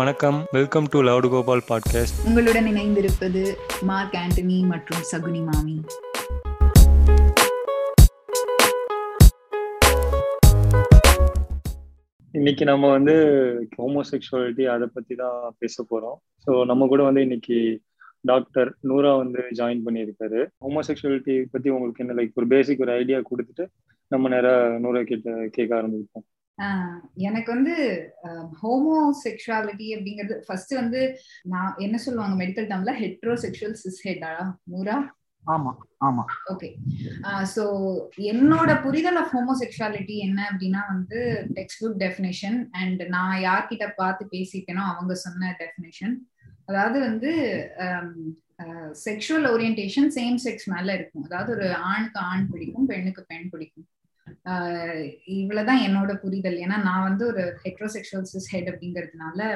வணக்கம். Welcome to loud Gopal podcast உங்களுடன் இணைந்திருப்பது மார்க் ஆண்டனி மற்றும் சகுனி மாமி. இன்னைக்கு நம்ம வந்து ஹோமோசெக்சுவாலிட்டி அதை பத்தி தான் பேச போறோம். ஸோ நம்ம கூட வந்து இன்னைக்கு டாக்டர் நூரா வந்து ஜாயின் பண்ணியிருக்காரு. ஹோமோசெக்சுவாலிட்டி பத்தி உங்களுக்கு என்ன லைக் ஒரு பேசிக் ஒரு ஐடியா கொடுத்துட்டு நம்ம நேரம் நூரா கிட்ட கேட்க ஆரம்பிப்போம். எனக்கு வந்து ஹோமோசெக்சுவாலிட்டி அப்படிங்கிறது ஃபர்ஸ்ட் வந்து நான் என்ன சொல்லுவாங்க மெடிக்கல் டேர்ம்ல ஹெட்ரோசெக்சுவல் சிஸ் ஹெட்டா நூரா ஆமா ஆமா. ஓகே ஸோ என்னோட புரிதல் ஆஃப் ஹோமோசெக்சுவாலிட்டி என்ன அப்படின்னா வந்து டெக்ஸ்ட் புக் டெஃபினேஷன் அண்ட் நான் யார்கிட்ட பார்த்து பேசிட்டேனோ அவங்க சொன்ன டெஃபினேஷன் அதாவது வந்து செக்ஷுவல் ஓரியன்டேஷன் சேம் செக்ஸ் மேல இருக்கும். அதாவது ஒரு ஆணுக்கு ஆண் பிடிக்கும் பெண்ணுக்கு பெண் பிடிக்கும். இவ்வளவுதான் என்னோட புரிதல். ஏன்னா நான் வந்து ஒரு ஹெட்ரோசெக்சுவல் சிஸ் ஹெட் அப்படிங்கிறதுனால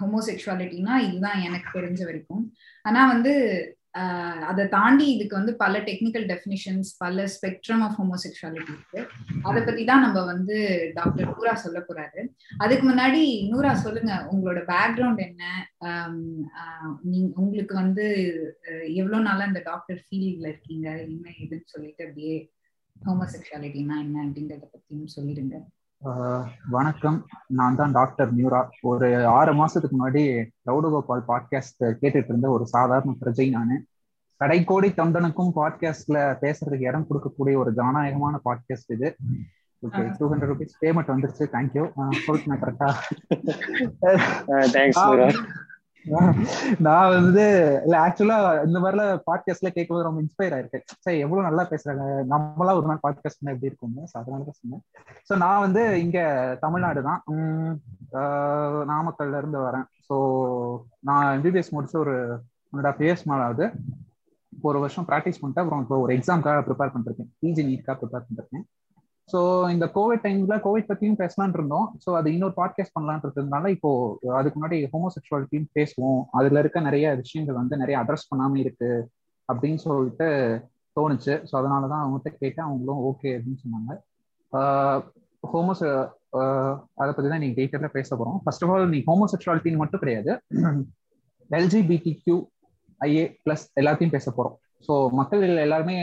ஹோமோசெக்சுவாலிட்டினா இதுதான் எனக்கு தெரிஞ்ச வரைக்கும். ஆனா வந்து அதை தாண்டி இதுக்கு வந்து பல டெக்னிக்கல் டெஃபினிஷன்ஸ் பல ஸ்பெக்ட்ரம் ஆஃப் ஹோமோசெக்சுவாலிட்டி இருக்கு. அதை பத்தி தான் நம்ம வந்து டாக்டர் நூரா சொல்ல போறாரு. அதுக்கு முன்னாடி நூரா சொல்லுங்க உங்களோட பேக்ரவுண்ட் என்ன? நீங்க உங்களுக்கு வந்து எவ்வளவு நாளா இந்த டாக்டர் ஃபீல்ட்ல இருக்கீங்க? என்ன ஏதுன்னு சொல்லிட்டு அப்படியே ஹோமோசெக்சுவாலிட்டினா என்ன அப்படிங்கறத பத்தியும் சொல்லிடுங்க. வணக்கம். நான் தான் டாக்டர் நியூரா. ஒரு ஆறு மாசத்துக்கு முன்னாடி ரவுடகோபால் பாட்காஸ்ட் கேட்டுட்டு இருந்த ஒரு சாதாரண பிரஜை நானு. கடைக்கோடி தொண்டனுக்கும் பாட்காஸ்ட்ல பேசுறதுக்கு இடம் கொடுக்கக்கூடிய ஒரு ஜனநாயகமான பாட்காஸ்ட் இது. Okay two hundred rupees payment வந்துருச்சு. தேங்க்யூ சொல்லிட்டேன் கரெக்டா நான் வந்து இல்ல ஆக்சுவலா இந்த மாதிரில பாட்காஸ்ட்ல கேட்கும்போது ரொம்ப இன்ஸ்பயர் ஆயிருக்கேன். சரி எவ்வளவு நல்லா பேசுறாங்க. நம்மளா ஒரு நாள் பாட்காஸ்ட் எப்படி இருக்குங்க அதனாலதான் சொன்னேன். ஸோ நான் வந்து இங்க தமிழ்நாடு தான். நாமக்கல்ல இருந்து வரேன். ஸோ நான் எம்பிபிஎஸ் முடிச்சு ஒரு ஒன் அண்ட் ஆஃப் இயர்ஸ் மேல ஆகுது இப்போ ஒரு வருஷம் ப்ராக்டிஸ் பண்ணிட்டு அப்புறம் இப்போ ஒரு எக்ஸாம்க்காக ப்ரிப்பேர் பண்ணிருக்கேன். பிஜி நீட்காக ப்ரிப்பேர் பண்ணிருக்கேன். ஸோ இந்த கோவிட் டைம்ல கோவிட் பத்தியும் பேசலான் இருந்தோம். ஸோ அது இன்னொரு பாட்காஸ்ட் பண்ணலான் இருக்கிறதுனால இப்போ அதுக்கு முன்னாடி ஹோமோசெக்சுவாலிட்டியும் பேசுவோம். அதுல இருக்க நிறைய விஷயங்கள் வந்து நிறைய அட்ரஸ் பண்ணாம இருக்கு அப்படின்னு சொல்லிட்டு தோணுச்சு. ஸோ அதனாலதான் அவங்ககிட்ட கேட்டேன். அவங்களும் ஓகே அப்படின்னு சொன்னாங்க. ஹோமோஸ் அதை பத்தி தான் நீங்க டீட்டெயில பேச போறோம். ஃபர்ஸ்ட் ஆஃப் ஆல் நீ ஹோமோசெக்சுவாலிட்டின்னு மட்டும் கிடையாது. எல்ஜிபிடி கியூ ஐஏ பிளஸ் எல்லாத்தையும் பேச போறோம். ஸோ மக்கள் எல்லாருமே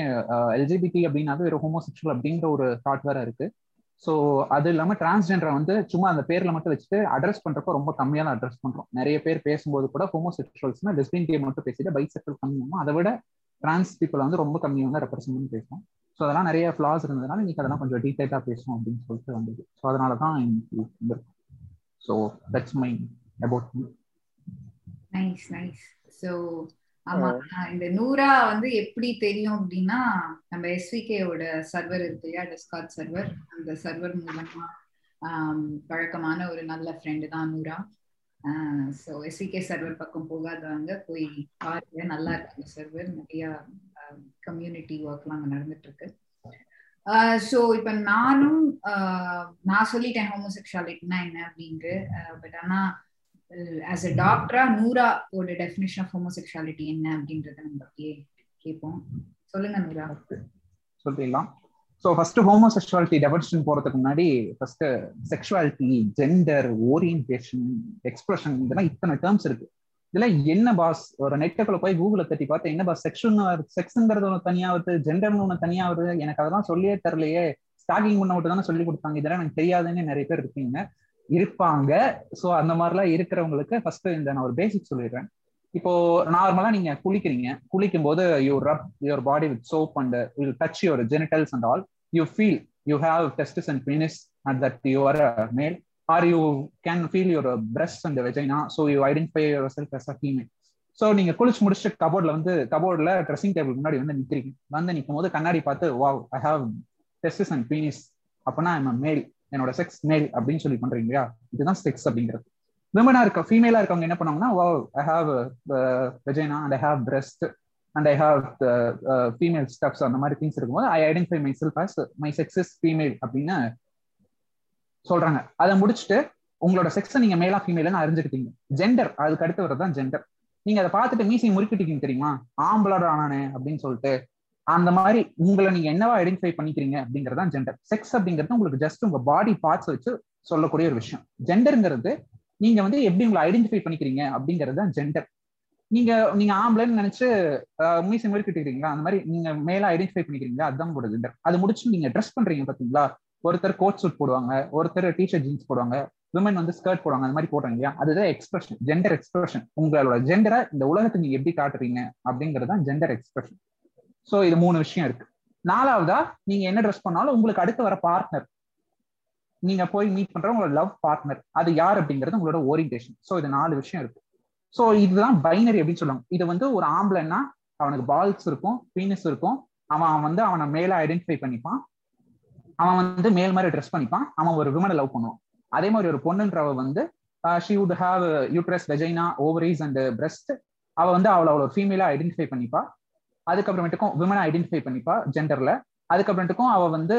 எல்ஜிபிடி அப்படின்னாவே ஒரு ஹோமோசெக்சுவல் அப்படிங்கிற ஒரு தாட் வேற இருக்கு. ஸோ அது இல்லாமல் டிரான்ஸ்ஜெண்டரை வந்து சும்மா அந்த பேர்ல மட்டும் வச்சுட்டு அட்ரஸ் பண்றப்ப ரொம்ப கம்மியாக தான் அட்ரஸ் பண்றோம். நிறைய பேர் பேசும்போது கூட ஹோமோசெக்சுவல்ஸ்னா லெஸ்பியன் மட்டும் பேசிட்டு பைசெக்சுவல் கம்மியாகும் அதை விட டிரான்ஸ் பீப்புள் வந்து ரொம்ப கம்மியாக வந்து ரெப்ரசென்ட் பண்ணி பேசுவோம். ஸோ அதெல்லாம் நிறைய ஃபிளாஸ் இருந்ததுனால இன்னைக்கு அதெல்லாம் கொஞ்சம் டீட்டெயிலாக பேசுவோம் அப்படின்னு சொல்லிட்டு வந்தது. ஸோ அதனால தான் இன்னைக்கு வந்திருக்கும். So that's my about nice nice so ஆமா. இந்த நூறா வந்து எப்படி தெரியும் அப்படின்னா நம்ம எஸ்விகேயோட சர்வர் இருக்கு இல்லையா? Discord server. அந்த சர்வர் மூலமா பழக்கமான ஒரு நல்ல ஃப்ரெண்டு தான் நூறா. ஸோ எஸ்விகே சர்வர் பக்கம் போகாதவங்க போய் பாருங்க. நல்லா இருக்கு அந்த சர்வர். நிறைய கம்யூனிட்டி ஒர்க்லாம் அங்கே நடந்துட்டு இருக்கு ஸோ இப்போ நானும் நான் சொல்லிட்டேன் ஹோமோசெக்சுவாலிட்டினா என்ன அப்படின்ட்டு. பட் ஆனால் ஆஸ் அ டாக்டரா நூரா ஒரு டெஃபினேஷன் ஆஃப் ஹோமோசெக்ஷுவாலிட்டி என்ன அப்படின்றத நம்ம அப்படியே கேட்போம். சொல்லுங்க நூரா சொல்லிடலாம். ஸோ ஃபர்ஸ்ட் ஹோமோசெக்ஷுவாலிட்டி டெஃபினேஷன் போறதுக்கு முன்னாடி first sexuality gender orientation expression இதெல்லாம் இத்தனை டேர்ம்ஸ் இருக்கு. இதெல்லாம் என்ன பாஸ் ஒரு நெட்டுக்குள்ள போய் கூகுள தட்டி பார்த்து என்ன பாஸ் செக்ஷன் செக்ஸுங்கிறது ஒன்று தனியா வருது ஜெண்டர்னு ஒன்று தனியா வருது. எனக்கு அதெல்லாம் சொல்லியே தரலையே ஸ்டாகிங் பண்ண மட்டும் தானே சொல்லி கொடுத்தாங்க. இதெல்லாம் எனக்கு தெரியாதுன்னு நிறைய பேர் இருக்கீங்க. இருப்பாங்க. ஸோ அந்த மாதிரிலாம் இருக்கிறவங்களுக்கு ஃபர்ஸ்ட் இந்த நான் ஒரு பேசிக் சொல்லிடுறேன். இப்போ நார்மலா நீங்க குளிக்கிறீங்க. குளிக்கும் போது you rub your body with soap and will touch your genitals and all you feel you have testes and penis and that you are male or you can feel your breast and vagina so you identify yourself as a female so நீங்க குளிச்சு முடிச்சுட்டு கபோர்ட்ல வந்து கபோர்ட்ல dressing table முன்னாடி வந்து நிற்கிறீங்க வந்து நிற்கும் போது கண்ணாடி பார்த்து wow I have testes and penis அப்பனா ஐம் மேல் என்னோட செக்ஸ் மேல் அப்படின்னு சொல்லி பண்றீங்க இல்லையா? இதுதான் செக்ஸ் அப்படிங்கிறது. விமனா இருக்க ஃபீமேலா இருக்கவங்க என்ன பண்ணுவாங்கன்னா wow I have vagina and I have breast and I have female stuffs அந்த மாதிரி திங்ஸ் இருக்கும்போது I identify myself as my sex is female அப்படின்னு சொல்றாங்க. அதை முடிச்சுட்டு உங்களோட செக்ஸை நீங்க மேலா ஃபீமேல்னு அறிஞ்சுக்கிட்டீங்க. ஜெண்டர் அதுக்கு அடுத்து வரதான் ஜெண்டர் நீங்க அதை பார்த்துட்டு மீசி முறுக்கிட்டீங்க தெரியுமா? ஆம்பளோட ஆனானே அப்படின்னு சொல்லிட்டு அந்த மாதிரி உங்களை நீங்க என்னவா ஐடென்டிஃபை பண்ணிக்கிறீங்க அப்படிங்கறதான் ஜெண்டர் செக்ஸ் அப்படிங்கிறது உங்களுக்கு ஜஸ்ட் உங்க பாடி பார்ட்ஸ் வச்சு சொல்லக்கூடிய ஒரு விஷயம். ஜெண்டருங்கிறது நீங்க வந்து எப்படி உங்களை ஐடென்டிஃபை பண்ணிக்கிறீங்க அப்படிங்கிறது தான் ஜெண்டர் நீங்க நீங்க ஆம்பளைன்னு நினைச்சு மீசை மாதிரி கிட்டுக்கிறீங்களா? அந்த மாதிரி நீங்க மேல ஐடென்டிஃபை பண்ணிக்கிறீங்களா? அதுதான் கூட ஜெண்டர் அது முடிச்சு நீங்க ட்ரெஸ் பண்றீங்க பாத்தீங்களா? ஒருத்தர் கோட் சூட் போடுவாங்க ஒருத்தர் டிஷர்ட் ஜீன்ஸ் போடுவாங்க விமன் வந்து ஸ்கர்ட் போடுவாங்க அந்த மாதிரி போடுறாங்க இல்லையா? அதுதான் எக்ஸ்பிரஷன் ஜெண்டர் எக்ஸ்பிரஷன் உங்களோட ஜெண்டரை இந்த உலகத்துக்கு நீங்க எப்படி காட்டுறீங்க அப்படிங்கிறது தான் ஜெண்டர் எக்ஸ்பிரஷன் ஸோ இது மூணு விஷயம் இருக்கு. நாலாவதா நீங்க என்ன ட்ரெஸ் பண்ணாலும் உங்களுக்கு அடுத்து வர பார்ட்னர் நீங்க போய் மீட் பண்ற உங்களோட லவ் பார்ட்னர் அது யார் அப்படிங்கிறது உங்களோட ஓரியன்டேஷன் ஸோ இது நாலு விஷயம் இருக்கு. ஸோ இதுதான் பைனரி அப்படின்னு சொல்லுவாங்க. இது வந்து ஒரு ஆம்பளைன்னா அவனுக்கு பால்ஸ் இருக்கும் பீனஸ் இருக்கும். அவன் வந்து அவனை மேல ஐடென்டிஃபை பண்ணிப்பான். அவன் வந்து மேல் மாதிரி ட்ரெஸ் பண்ணிப்பான். அவன் ஒரு விமனை லவ் பண்ணுவான். அதே மாதிரி ஒரு பொண்ணுன்றவ வந்து she would have uterus vagina ovaries and breast அவ வந்து அவளை அவ்வளோ ஃபீமேலா ஐடென்டிஃபை பண்ணிப்பா. அதுக்கப்புறமேட்டுக்கும் விமனை ஐடென்டிஃபை பண்ணிப்பா ஜெண்டர்ல அதுக்கப்புறமேட்டுக்கும் அவ வந்து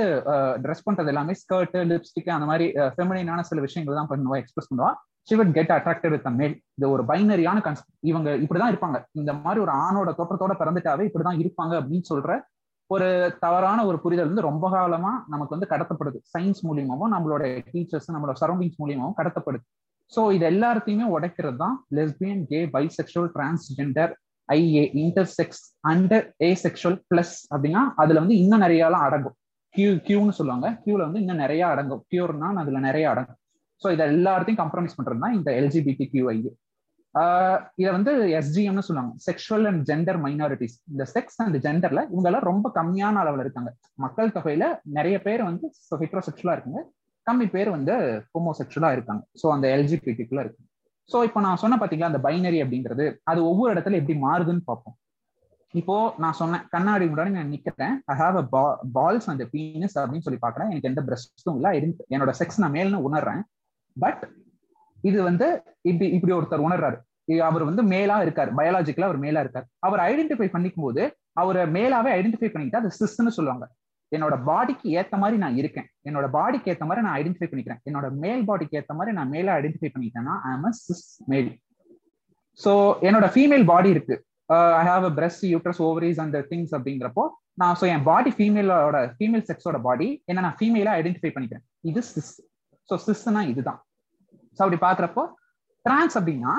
ட்ரெஸ் பண்றது எல்லாமே ஸ்கர்ட் லிப்ஸ்டிக் அந்த மாதிரி ஃபெமினான சில விஷயங்கள் தான் பண்ணுவா எக்ஸ்பிரஸ் பண்ணுவா. She would get attracted with male இது ஒரு பைனரியான கன்செப்ட் இவங்க இப்படிதான் இருப்பாங்க. இந்த மாதிரி ஒரு ஆணோட தோற்றத்தோட பிறந்துட்டாவே இப்படிதான் இருப்பாங்க அப்படின்னு சொல்ற ஒரு தவறான ஒரு புரிதல் வந்து ரொம்ப காலமா நமக்கு வந்து கடத்தப்படுது. சயின்ஸ் மூலியமாவும் நம்மளோட டீச்சர்ஸ் நம்மளோட சரௌண்டிங்ஸ் மூலியமாவும் கடத்தப்படுது. ஸோ இது எல்லாத்தையுமே உடைக்கிறது தான் lesbian gay bisexual transgender IA intersex and asexual plus அப்படின்னா அதுல வந்து இன்னும் நிறையலாம் அடங்கும். கியூ கியூன்னு சொல்லுவாங்க. கியூல வந்து இன்னும் நிறைய அடங்கும். கியூர்னா அதுல நிறைய அடங்கும். ஸோ இதை எல்லாத்தையும் கம்ப்ரமைஸ் பண்றது தான் இந்த எல்ஜிபிடி கியூ ஐஏ இதை வந்து எஸ்ஜிஎம்னு சொல்லுவாங்க. செக்ஷுவல் அண்ட் ஜெண்டர் மைனாரிட்டிஸ் இந்த செக்ஸ் அண்ட் ஜெண்டர்ல இவங்க எல்லாம் ரொம்ப கம்மியான அளவில் இருக்காங்க. மக்கள் தொகையில நிறைய பேர் வந்து ஹெட்ரோசெக்சுவலா இருக்காங்க. கம்மி பேர் வந்து ஹோமோசெக்சுவலா இருக்காங்க. ஸோ அந்த எல்ஜிபிடிக்குள்ள இருக்கு. ஸோ இப்போ நான் சொன்ன பாத்தீங்களா அந்த பைனரி அப்படின்றது அது ஒவ்வொரு இடத்துல எப்படி மாறுதுன்னு பார்ப்போம். இப்போ நான் சொன்னேன் கண்ணாடி முன்னாடி நான் நிக்கிறேன். ஐ ஹாவ் அ பால்ஸ் அந்த பீனஸ் அப்படின்னு சொல்லி பாக்குறேன் எனக்கு எந்த பிரஸ்டும் இல்லை என்னோட செக்ஸ் நான் மேல்னு உணர்றேன். பட் இது வந்து இப்படி இப்படி ஒருத்தர் உணர்றாரு. அவர் வந்து மேலா இருக்காரு பயாலஜிக்கலா அவர் மேலா இருக்காரு. அவர் ஐடென்டிஃபை பண்ணிக்கும் போது அவரை மேலாவே ஐடென்டிஃபை பண்ணிக்கிட்டா அது சிஸ்ன்னு சொல்லுவாங்க. என்னோட பாடிக்கு ஏத்த மாதிரி நான் இருக்கேன். என்னோட பாடிக்கு ஏத்த மாதிரி நான் ஐடென்டிஃபை பண்ணிக்கிறேன். என்னோட மேல் பாடிக்கு ஏத்த மாதிரி நான் மேல identify பண்ணிக்கிட்டேன்னா I am cis male so என்னோட ஃபீமேல் பாடி இருக்கு. I have a breast uterus ovaries அந்த திங்ஸ் அப்படிங்கிறப்போ நான் ஸோ என் பாடி ஃபீமேலோட ஃபீமேல் செக்ஸோட பாடி என்ன நான் ஃபீமேலா ஐடென்டிஃபை பண்ணிக்கிறேன். இது சிஸ் ஸோ சிஸ்னா இதுதான். ஸோ அப்படி பாக்குறப்போ டிரான்ஸ் அப்படின்னா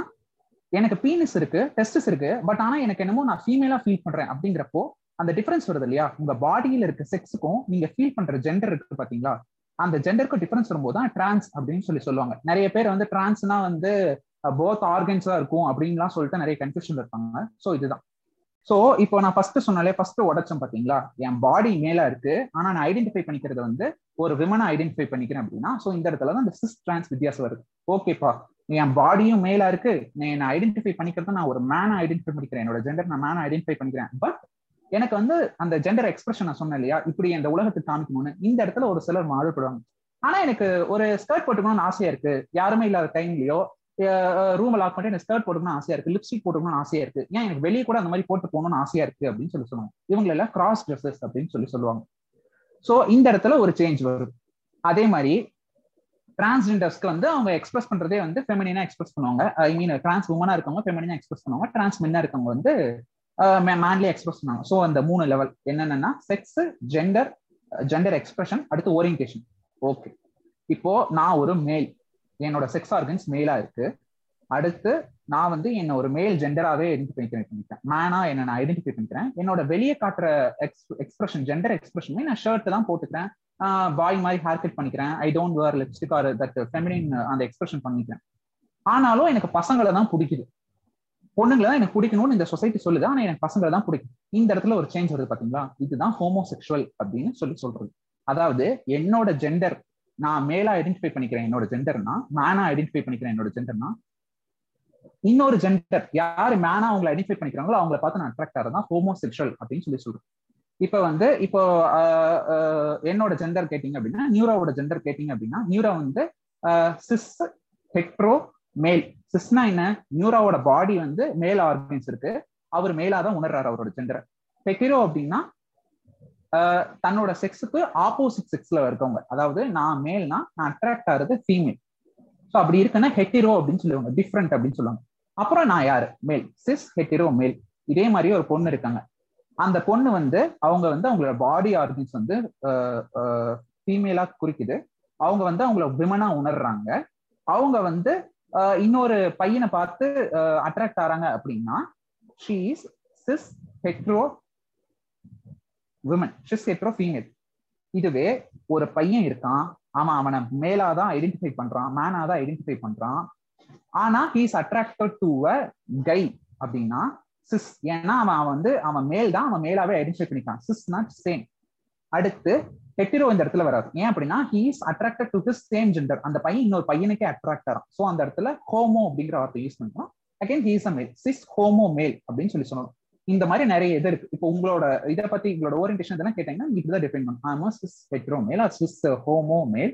எனக்கு பீனிஸ் இருக்கு டெஸ்டஸ் இருக்கு பட் ஆனா எனக்கு என்னமோ நான் ஃபீமேலா ஃபீல் பண்றேன் அப்படிங்கிறப்போ அந்த டிஃபரன்ஸ் வருது இல்லையா? உங்க பாடியில இருக்க செக்ஸுக்கும் நீங்க ஃபீல் பண்ற ஜெண்டர் இருக்கு பாத்தீங்களா? அந்த ஜெண்டருக்கும் டிஃபரன்ஸ் வரும்போது தான் டிரான்ஸ் அப்படின்னு சொல்லி சொல்லுவாங்க. நிறைய பேர் வந்து டிரான்ஸ்னா வந்து போத் ஆர்கன்ஸா இருக்கும் அப்படின்லாம் சொல்லிட்டு நிறைய கன்ஃபியூஷன் இருப்பாங்க. ஸோ இதுதான். ஸோ இப்போ நான் ஃபர்ஸ்ட் சொன்னாலே ஃபர்ஸ்ட் உடச்சேன் பாத்தீங்களா? என் பாடி மேல இருக்கு. ஆனா நான் ஐடென்டிஃபை பண்ணிக்கிறது வந்து ஒரு விமனை ஐடென்டிஃபை பண்ணிக்கிறேன் அப்படின்னா ஸோ இந்த இடத்துல தான் இந்த சிஸ் டிரான்ஸ் வித்தியாசம் வருது. ஓகேப்பா என் பாடியும் மேலா இருக்கு. நான் ஐடென்டிஃபை பண்ணிக்கிறது நான் ஒரு மேனை ஐடென்டிஃபை பண்ணிக்கிறேன். என்னோட ஜெண்டர் நான் மேனை ஐடென்டிஃபை பண்ணிக்கிறேன். பட் எனக்கு வந்து அந்த ஜெண்டர் எக்ஸ்பிரஷன் நான் சொன்னேன் இல்லையா? இப்படி இந்த உலகத்துக்கு காமிக்கணும்னு. இந்த இடத்துல ஒரு சிலர் மாறுபடுவாங்க. ஆனா எனக்கு ஒரு ஸ்கர்ட் போட்டுக்கணும்னு ஆசையா இருக்கு. யாருமே இல்லாத டைம்லயோ ரூம் லாக் பண்ணிட்டு எனக்கு ஸ்கர்ட் போட்டுக்கணும்னு ஆசையா இருக்கு. லிப்ஸ்டிக் போட்டுக்கணும்னு ஆசையா இருக்கு. ஏன் எனக்கு வெளியே கூட அந்த மாதிரி போட்டு போகணும்னு ஆசையா இருக்கு அப்படின்னு சொல்லி சொல்லுவாங்க. இவங்க எல்லாம் கிராஸ் ட்ரெஸ்ஸஸ் அப்படின்னு சொல்லி சொல்லுவாங்க. ஸோ இந்த இடத்துல ஒரு சேஞ்ச் வரும். அதே மாதிரி டிரான்ஸ்ஜெண்டர்ஸ்க்கு வந்து அவங்க எக்ஸ்பிரஸ் பண்றதே வந்து ஃபெமினா எக்ஸ்பிரஸ் பண்ணுவாங்க. ஐ மீன் டிரான்ஸ் உமனா இருக்கவங்க ஃபெமினா எக்ஸ்பிரஸ் பண்ணுவாங்க. டிரான்ஸ் மென்னா இருக்கவங்க வந்து மேன்லி எக்ஸ்பிரஸ் பண்ணாங்க ஸோ அந்த மூணு லெவல் என்னென்னா செக்ஸ் ஜெண்டர் ஜெண்டர் எக்ஸ்பிரஷன் அடுத்து ஓரியன்டேஷன் ஓகே இப்போ நான் ஒரு மேல் என்னோட செக்ஸ் ஆர்கன்ஸ் மேலா இருக்கு. அடுத்து நான் வந்து என்ன ஒரு மேல் ஜெண்டராகவே ஐடென்டிஃபை பண்ணிக்கிறேன். மேனா என்ன நான் ஐடென்டிஃபை பண்ணிக்கிறேன். என்னோட வெளியே காட்டுற எக்ஸ் எக்ஸ்பிரஷன் ஜெண்டர் எக்ஸ்பிரஷன் நான் ஷர்ட் தான் போட்டுக்கிறேன். பாய் மாதிரி ஹேர் கட் பண்ணிக்கிறேன். I don't wear lipstick or that feminine அந்த எக்ஸ்பிரஷன் பண்ணிக்கிறேன். ஆனாலும் எனக்கு பசங்களை தான் பிடிக்குது. பொண்ணுங்களை தான் எனக்கு பிடிக்கணும்னு இந்த சொசைட்டி சொல்லுது. ஆனா எனக்கு பசங்களை தான் பிடிக்கும். இந்த இடத்துல ஒரு சேஞ்ச் வருது பாத்தீங்களா? இதுதான் ஹோமோசெக்ஷுவல் அப்படின்னு சொல்லி சொல்றது. அதாவது என்னோட ஜெண்டர் நான் மேலா ஐடென்டிஃபை பண்ணிக்கிறேன் என்னோட ஜெண்டர்னா மேனா ஐடென்டிஃபை பண்ணிக்கிறேன் என்னோட ஜெண்டர்னா இன்னொரு ஜெண்டர் யாரு மேனா அவங்களை ஐடென்டிஃபை பண்ணிக்கிறாங்களோ அவங்கள பார்த்து நான் அட்ராக்ட் ஆகிறதா ஹோமோசெக்ஷுவல் அப்படின்னு சொல்லி சொல்றேன். இப்ப வந்து இப்போ என்னோட ஜெண்டர் கேட்டீங்க அப்படின்னா நியூராவோட ஜெண்டர் கேட்டீங்க அப்படின்னா நியூரா வந்து சிஸ் ஹெட்ரோ மேல். சிஸ்னா என்ன? நியூராவோட பாடி வந்து மேல் ஆர்கன்ஸ் இருக்கு. அவர் மேலாதான் உணர்றாரு அவரோட ஜெண்டரை ஹெட்டிரோ அப்படின்னா தன்னோட செக்ஸுக்கு ஆப்போசிட் செக்ஸ்ல இருக்கவங்க. அதாவது நான் மேல்னா நான் அட்ராக்ட் ஆகிறது ஃபீமேல் ஸோ அப்படி இருக்குன்னா ஹெட்டிரோ அப்படின்னு சொல்லுவாங்க. டிஃப்ரெண்ட் அப்படின்னு சொல்லுவாங்க. அப்புறம் நான் யாரு? மேல் சிஸ் ஹெட்டிரோ மேல் இதே மாதிரி ஒரு பொண்ணு இருக்காங்க. அந்த பொண்ணு வந்து அவங்க வந்து அவங்களோட பாடி ஆர்கன்ஸ் வந்து ஃபீமேலா குறிக்குது. அவங்க வந்து அவங்கள விமனா உணர்றாங்க. அவங்க வந்து இன்னொரு பையனை பார்த்து அட்ராக்ட் ஆறாங்க அப்படின்னா she is cis hetero women cis hetero female இதுவே ஒரு பையன் இருக்கான். அவன் அவனை மேலாதான் ஐடென்டிஃபை பண்றான். மேனாதான் ஐடென்டிஃபை பண்றான். ஆனா he's attracted to a guy அப்படின்னா சிஸ் ஏன்னா அவன் வந்து அவன் மேல் தான் அவன் மேலாவே ஐடென்டிஃபை பண்ணிக்கான் சிஸ் நாட் சேம் அடுத்து ஹெட்டிரோ இந்த இடத்துல வராது. ஏன் அப்படின்னா he's attracted to his same gender அந்த பையன் இன்னொரு பையனுக்கே அட்ராக்ட் ஆகும் ஸோ அந்த இடத்துல ஹோமோ அப்படிங்கிற வார்த்தை யூஸ் பண்றோம். அகைன் ஹீஸ் அ மேல் சிஸ் ஹோமோ மேல் அப்படின்னு சொல்லி சொல்லணும். இந்த மாதிரி நிறைய இது இருக்கு. இப்போ உங்களோட இதை பத்தி உங்களோட ஓரியன்டேஷன் இதெல்லாம் கேட்டீங்கன்னா இப்படிதான் டிபெண்ட் பண்ணும் cis hetero male cis homo male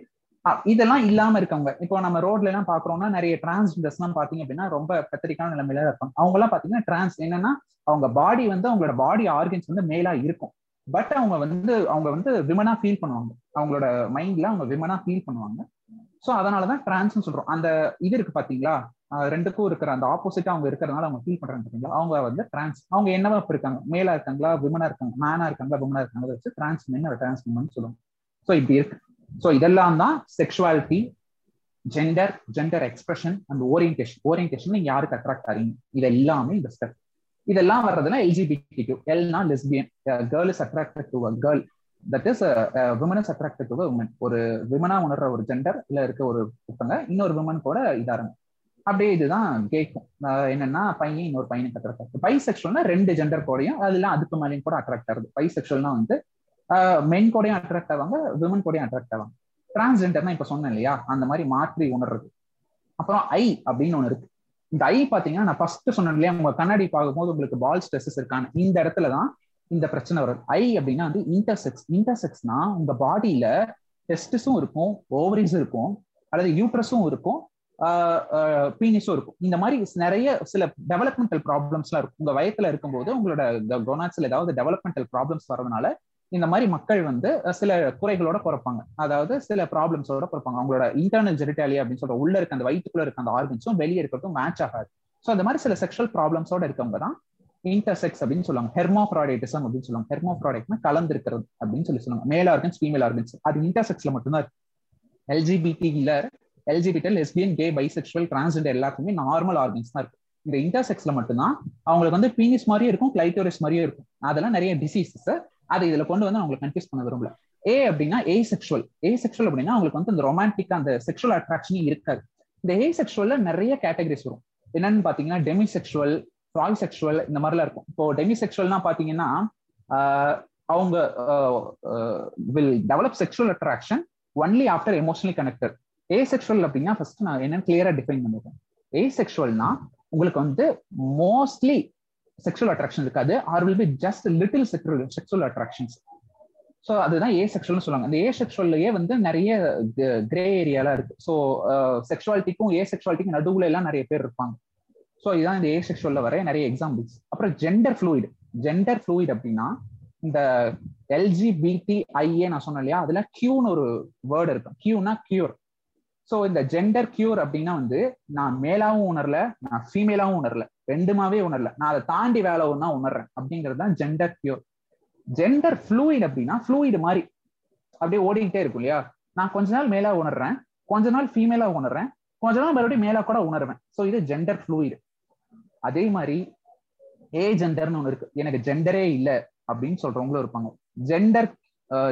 இதெல்லாம் இல்லாம இருக்கவங்க. இப்போ நம்ம ரோட்ல எல்லாம் பாக்குறோம்னா நிறைய டிரான்ஸ்ஜெண்டர்ஸ் எல்லாம் பாத்தீங்க அப்படின்னா ரொம்ப பத்திரிக்கான நிலைமையில இருப்பாங்க. அவங்க எல்லாம் பாத்தீங்கன்னா டிரான்ஸ் என்னன்னா அவங்க பாடி வந்து அவங்களோட பாடி ஆர்கன்ஸ் வந்து மேலா இருக்கும். பட் அவங்க வந்து அவங்க வந்து விமனா ஃபீல் பண்ணுவாங்க. அவங்களோட மைண்ட்ல அவங்க விமனா ஃபீல் பண்ணுவாங்க. ஸோ அதனாலதான் டிரான்ஸ்னு சொல்றோம். அந்த இது இருக்கு பாத்தீங்களா? ரெண்டுக்கும் இருக்கிற அந்த ஆப்போசிட்டா அவங்க இருக்கிறதுனால அவங்க ஃபீல் பண்றாங்க பாத்தீங்களா? அவங்க வந்து டிரான்ஸ் அவங்க என்னவா இருக்காங்க? மேலா இருக்காங்களா? விமனா இருக்காங்க? மேனா இருக்காங்களா? விமனா இருக்காங்க வச்சு டிரான்ஸ் மென் டிரான்ஸ் விமன் சொல்லுவாங்க. ஸோ இப்படி இருக்கு. ஸோ இதெல்லாம் தான் sexuality gender gender expression and orientation orientation நீங்க யாருக்கு அட்ராக்ட் ஆறீங்க? இது எல்லாமே இந்த ஸ்டெப் இதெல்லாம் வர்றதுன்னா LGBT too எல்னா lesbian girl is attracted to a girl that is women is attracted to woman ஒரு விமனா உணர்ற ஒரு ஜெண்டர் இல்ல இருக்க ஒரு ஒருத்தங்க இன்னொரு விமன் கூட இதாருங்க அப்படியே இதுதான் கேட்கும் என்னன்னா பையன் இன்னொரு பையனுக்கு அட்ராக்ட் ஆகுது. பை செக்ஷுவல்னா ரெண்டு ஜெண்டர் கூடயும் அதெல்லாம் அதுக்கு மேலேயும் கூட அட்ராக்ட் ஆகுது. பை செக்ஷுவல்னா வந்து மென் கூடயும் அட்ராக்ட் ஆவாங்க விமன் கூடயும் அட்ராக்ட் ஆவாங்க. டிரான்ஸ்ஜெண்டர்னா இப்ப சொன்னேன் இல்லையா? அந்த மாதிரி மாற்றி உணர்றது. அப்புறம் ஐ அப்படின்னு ஒன்று இருக்கு. இந்த ஐ பாத்தீங்கன்னா நான் ஃபர்ஸ்ட் சொன்னேன் இல்லையா உங்க கண்ணாடி பார்க்கும்போது உங்களுக்கு பால் ஸ்ட்ரெஸ்ஸஸ் இருக்கான இந்த இடத்துல தான் இந்த பிரச்சனை வருது ஐ அப்படின்னா வந்து இன்டர்செக்ஸ் இன்டர்செக்ஸ்னா உங்க பாடியில டெஸ்டிஸும் இருக்கும் ஓவரிஸும் இருக்கும் அல்லது யூட்ரஸும் இருக்கும் பீனிஸும் இருக்கும். இந்த மாதிரி நிறைய சில டெவலப்மெண்டல் ப்ராப்ளம்ஸ்லாம் இருக்கும். உங்க வயத்துல இருக்கும்போது உங்களோட கொனாட்ஸ்ல ஏதாவது டெவலப்மெண்டல் ப்ராப்ளம்ஸ் வரதுனால இந்த மாதிரி மக்கள் வந்து சில குறைகளோட பிறப்பாங்க. அதாவது சில ப்ராப்ளம்ஸோட பிறப்பாங்க. அவங்களோட இன்டர்னல் ஜெரிட்டாலியா அப்படின்னு சொல்ற உள்ள இருக்க அந்த வயிற்றுக்குள்ள இருக்க அந்த ஆர்கன்ஸும் வெளியே இருக்கிறதும் மேட்ச் ஆகாது. ஸோ அந்த மாதிரி சில செக்ஷுவல் ப்ராப்ளம்ஸோட இருக்கவங்க தான் இன்டர்செக்ஸ் அப்படின்னு சொல்லுவாங்க. ஹெர்மோப்ராடைட்டிசம் அப்படின்னு சொல்லுவாங்க. ஹெர்மோப்ராடைட்னா கலந்து இருக்கிறது அப்படின்னு சொல்லி சொல்லுவாங்க. மேல் ஆர்கன்ஸ் ஃபீமேல் ஆர்கன்ஸ் அது இன்டர்செக்ஸ்ல மட்டும்தான் இருக்கு. எல்ஜிபிடில LGBT lesbian gay bisexual transgender எல்லாத்துக்குமே நார்மல் ஆர்கன்ஸ் தான் இருக்கு. இந்த இன்டர்செக்ஸ்ல மட்டும்தான். அவங்களுக்கு வந்து பீனிஸ் மாதிரியும் இருக்கும் கிளைட்டோரிஸ் மாதிரியும் இருக்கும். அதெல்லாம் நிறைய டிசீசஸ் அதை இதுல கொண்டு வந்து அவங்களுக்கு கன்ஃபியூஸ் பண்ண விரும்பல. ஏ அப்படின்னா ஏ செக்ஷுவல் ஏ செக்ஷுவல் அப்படின்னா அவங்களுக்கு வந்து இந்த ரொமான்டிக் அந்த செக்ஷுவல் அட்ராக்ஷனே இருக்காது. இந்த ஏ செக்ஷுவல்ல நிறைய கேட்டகரிஸ் வரும். என்னன்னு பாத்தீங்கன்னா டெமி செக்ஷுவல் ட்ராய் செக்ஷுவல் இந்த மாதிரிலாம் இருக்கும். இப்போ டெமி செக்ஷுவல்னா பாத்தீங்கன்னா அவங்க will develop sexual attraction only after emotionally connected asexual அப்படின்னா ஃபர்ஸ்ட் நான் என்னன்னு கிளியரா டிஃபைன் பண்ணிருக்கேன் ஏ செக்ஷுவல்னா உங்களுக்கு வந்து மோஸ்ட்லி செக்ஷுவல் அட்ராக்ஷன் இருக்காது. Or will be just little sexual sexual attractions so அதுதான் ஏ செக்ஷுவல்னு சொல்லுவாங்க. அந்த ஏ செக்ஷுவல்லையே வந்து நிறைய கிரே ஏரியாலாம் இருக்கு. ஸோ செக்ஷுவாலிட்டிக்கும் ஏ செக்ஷுவாலிட்டிக்கும் நடுவுல எல்லாம் நிறைய பேர் இருப்பாங்க. ஸோ இதுதான் இந்த ஏ செக்ஷுவல்ல வர நிறைய எக்ஸாம்பிள்ஸ் அப்புறம் ஜெண்டர் ஃப்ளூயிட் ஜெண்டர் ஃப்ளூயிட் அப்படின்னா இந்த எல்ஜிபிடி ஐஏ நான் சொன்னேன் இல்லையா? அதுல கியூன்னு ஒரு வேர்டு இருக்கும். கியூனா கியூர் ஸோ இந்த ஜெண்டர் கியூர் அப்படின்னா வந்து நான் மேலாவும் உணரல நான் ஃபீமேலாவும் உணரல. ரெண்டுமாவே உணரல. நான் அதை தாண்டி வேலை ஒன்னா உணர்றேன். அப்படிங்கிறது தான் ஜெண்டர் பியூர் ஜெண்டர் ஃப்ளூயிட் அப்படின்னா ஃப்ளூயிடு மாதிரி அப்படியே ஓடிக்கிட்டே இருக்கும் இல்லையா? நான் கொஞ்ச நாள் மேலா உணர்றேன். கொஞ்ச நாள் ஃபீமேலா உணர்றேன். கொஞ்ச நாள் மறுபடியும் மேலா கூட உணர்வேன். ஸோ இது ஜெண்டர் ஃப்ளூயிடு அதே மாதிரி ஏ ஜெண்டர்னு ஒன்று இருக்கு. எனக்கு ஜெண்டரே இல்லை அப்படின்னு சொல்றவங்களும் இருப்பாங்க. ஜெண்டர்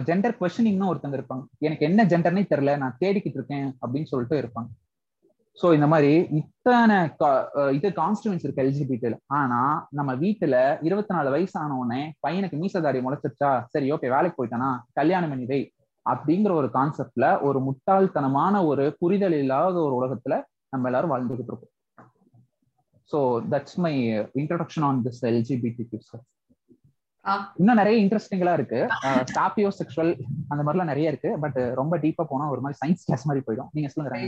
ஜெண்டர் கொஸ்டினிங்னு ஒருத்தங்க இருப்பாங்க. எனக்கு என்ன ஜெண்டர்னே தெரியல. நான் தேடிக்கிட்டு இருக்கேன் அப்படின்னு சொல்லிட்டு இருப்பாங்க. ஸோ இந்த மாதிரி இத்தனை இது கான்ஸ்டுவன்ஸ் இருக்கு எல்ஜிபிடில ஆனா நம்ம வீட்டுல இருபத்தி நாலு வயசு ஆன உடனே பையனுக்கு மீசதாரி முளைச்சிருச்சா? சரி ஓகே வேலைக்கு போயிட்டானா? கல்யாணம் பண்ணி வை. அப்படிங்கிற ஒரு கான்செப்ட்ல ஒரு முட்டாள்தனமான ஒரு புரிதல் இல்லாத ஒரு உலகத்துல நம்ம எல்லாரும் வாழ்ந்துகிட்டு இருக்கோம். So that's my introduction on this LGBT இன்னும் நிறைய இன்ட்ரெஸ்டிங்களா இருக்கு. சாப்பியோ செக்ஷுவல் அந்த மாதிரிலாம் நிறைய இருக்கு. பட் ரொம்ப டீப்பா போனா ஒரு மாதிரி சயின்ஸ் கிளாஸ் மாதிரி போயிடும். நீங்க சொல்லுங்க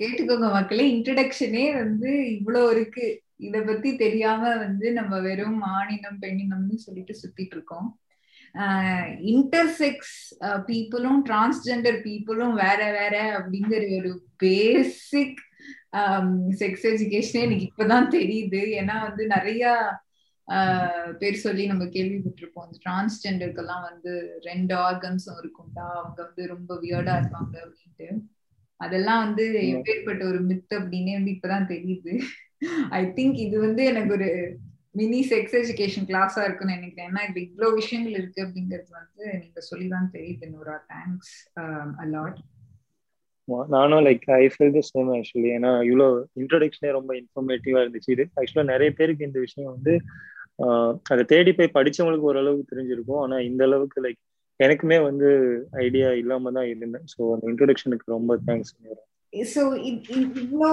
கேட்டுக்கோங்க மக்களே இன்ட்ரடக்ஷனே வந்து இவ்வளவு இருக்கு. இத பத்தி தெரியாம வந்து நம்ம வெறும் ஆணினம் பெண்ணினம்னு சொல்லிட்டு சுத்திட்டு இருக்கோம். இன்டர்செக்ஸ் பீப்புளும் டிரான்ஸ்ஜெண்டர் பீப்புளும் வேற வேற அப்படிங்கிற ஒரு பேசிக் செக்ஸ் எஜுகேஷனே எனக்கு இப்பதான் தெரியுது. ஏன்னா வந்து நிறைய பேர் சொல்லி நம்ம கேள்விப்பட்டிருப்போம். அந்த டிரான்ஸ்ஜெண்டருக்கெல்லாம் வந்து ரெண்டு ஆர்கன்ஸும் இருக்கும்டா. அவங்க வந்து ரொம்ப வியர்டா இருப்பாங்க அப்படின்ட்டு. அதெல்லாம் வந்து எப்பேற்பட்ட ஒரு மித் அப்படின்னே வந்து இப்பதான் தெரியுது. ஐ திங்க் இது வந்து எனக்கு ஒரு மினி செக்ஸ் எஜுகேஷன் கிளாஸா இருக்குன்னு நினைக்கிறேன். ஏன்னா இது இவ்வளவு விஷயங்கள் இருக்கு அப்படிங்கிறது வந்து நீங்க சொல்லிதான் தெரியுது நூரா. தேங்க்ஸ் அலாட் நானும் like I feel the same actually ஏன்னா இவ்வளோ இன்ட்ரோடக்ஷனே ரொம்ப இன்ஃபர்மேட்டிவா இருந்துச்சு. இது ஆக்சுவலா நிறைய பேருக்கு இந்த விஷயம் வந்து அதை தேடி போய் படிச்சவங்களுக்கு ஓரளவுக்கு தெரிஞ்சிருக்கும். ஆனா இந்த அளவுக்கு லைக் எனக்குமே வந்து ஐடியா இல்லாம தான் இருந்தேன். ஸோ அந்த இன்ட்ரோடக்ஷனுக்கு ரொம்ப தேங்க்ஸ் ஸோ இவ்வளோ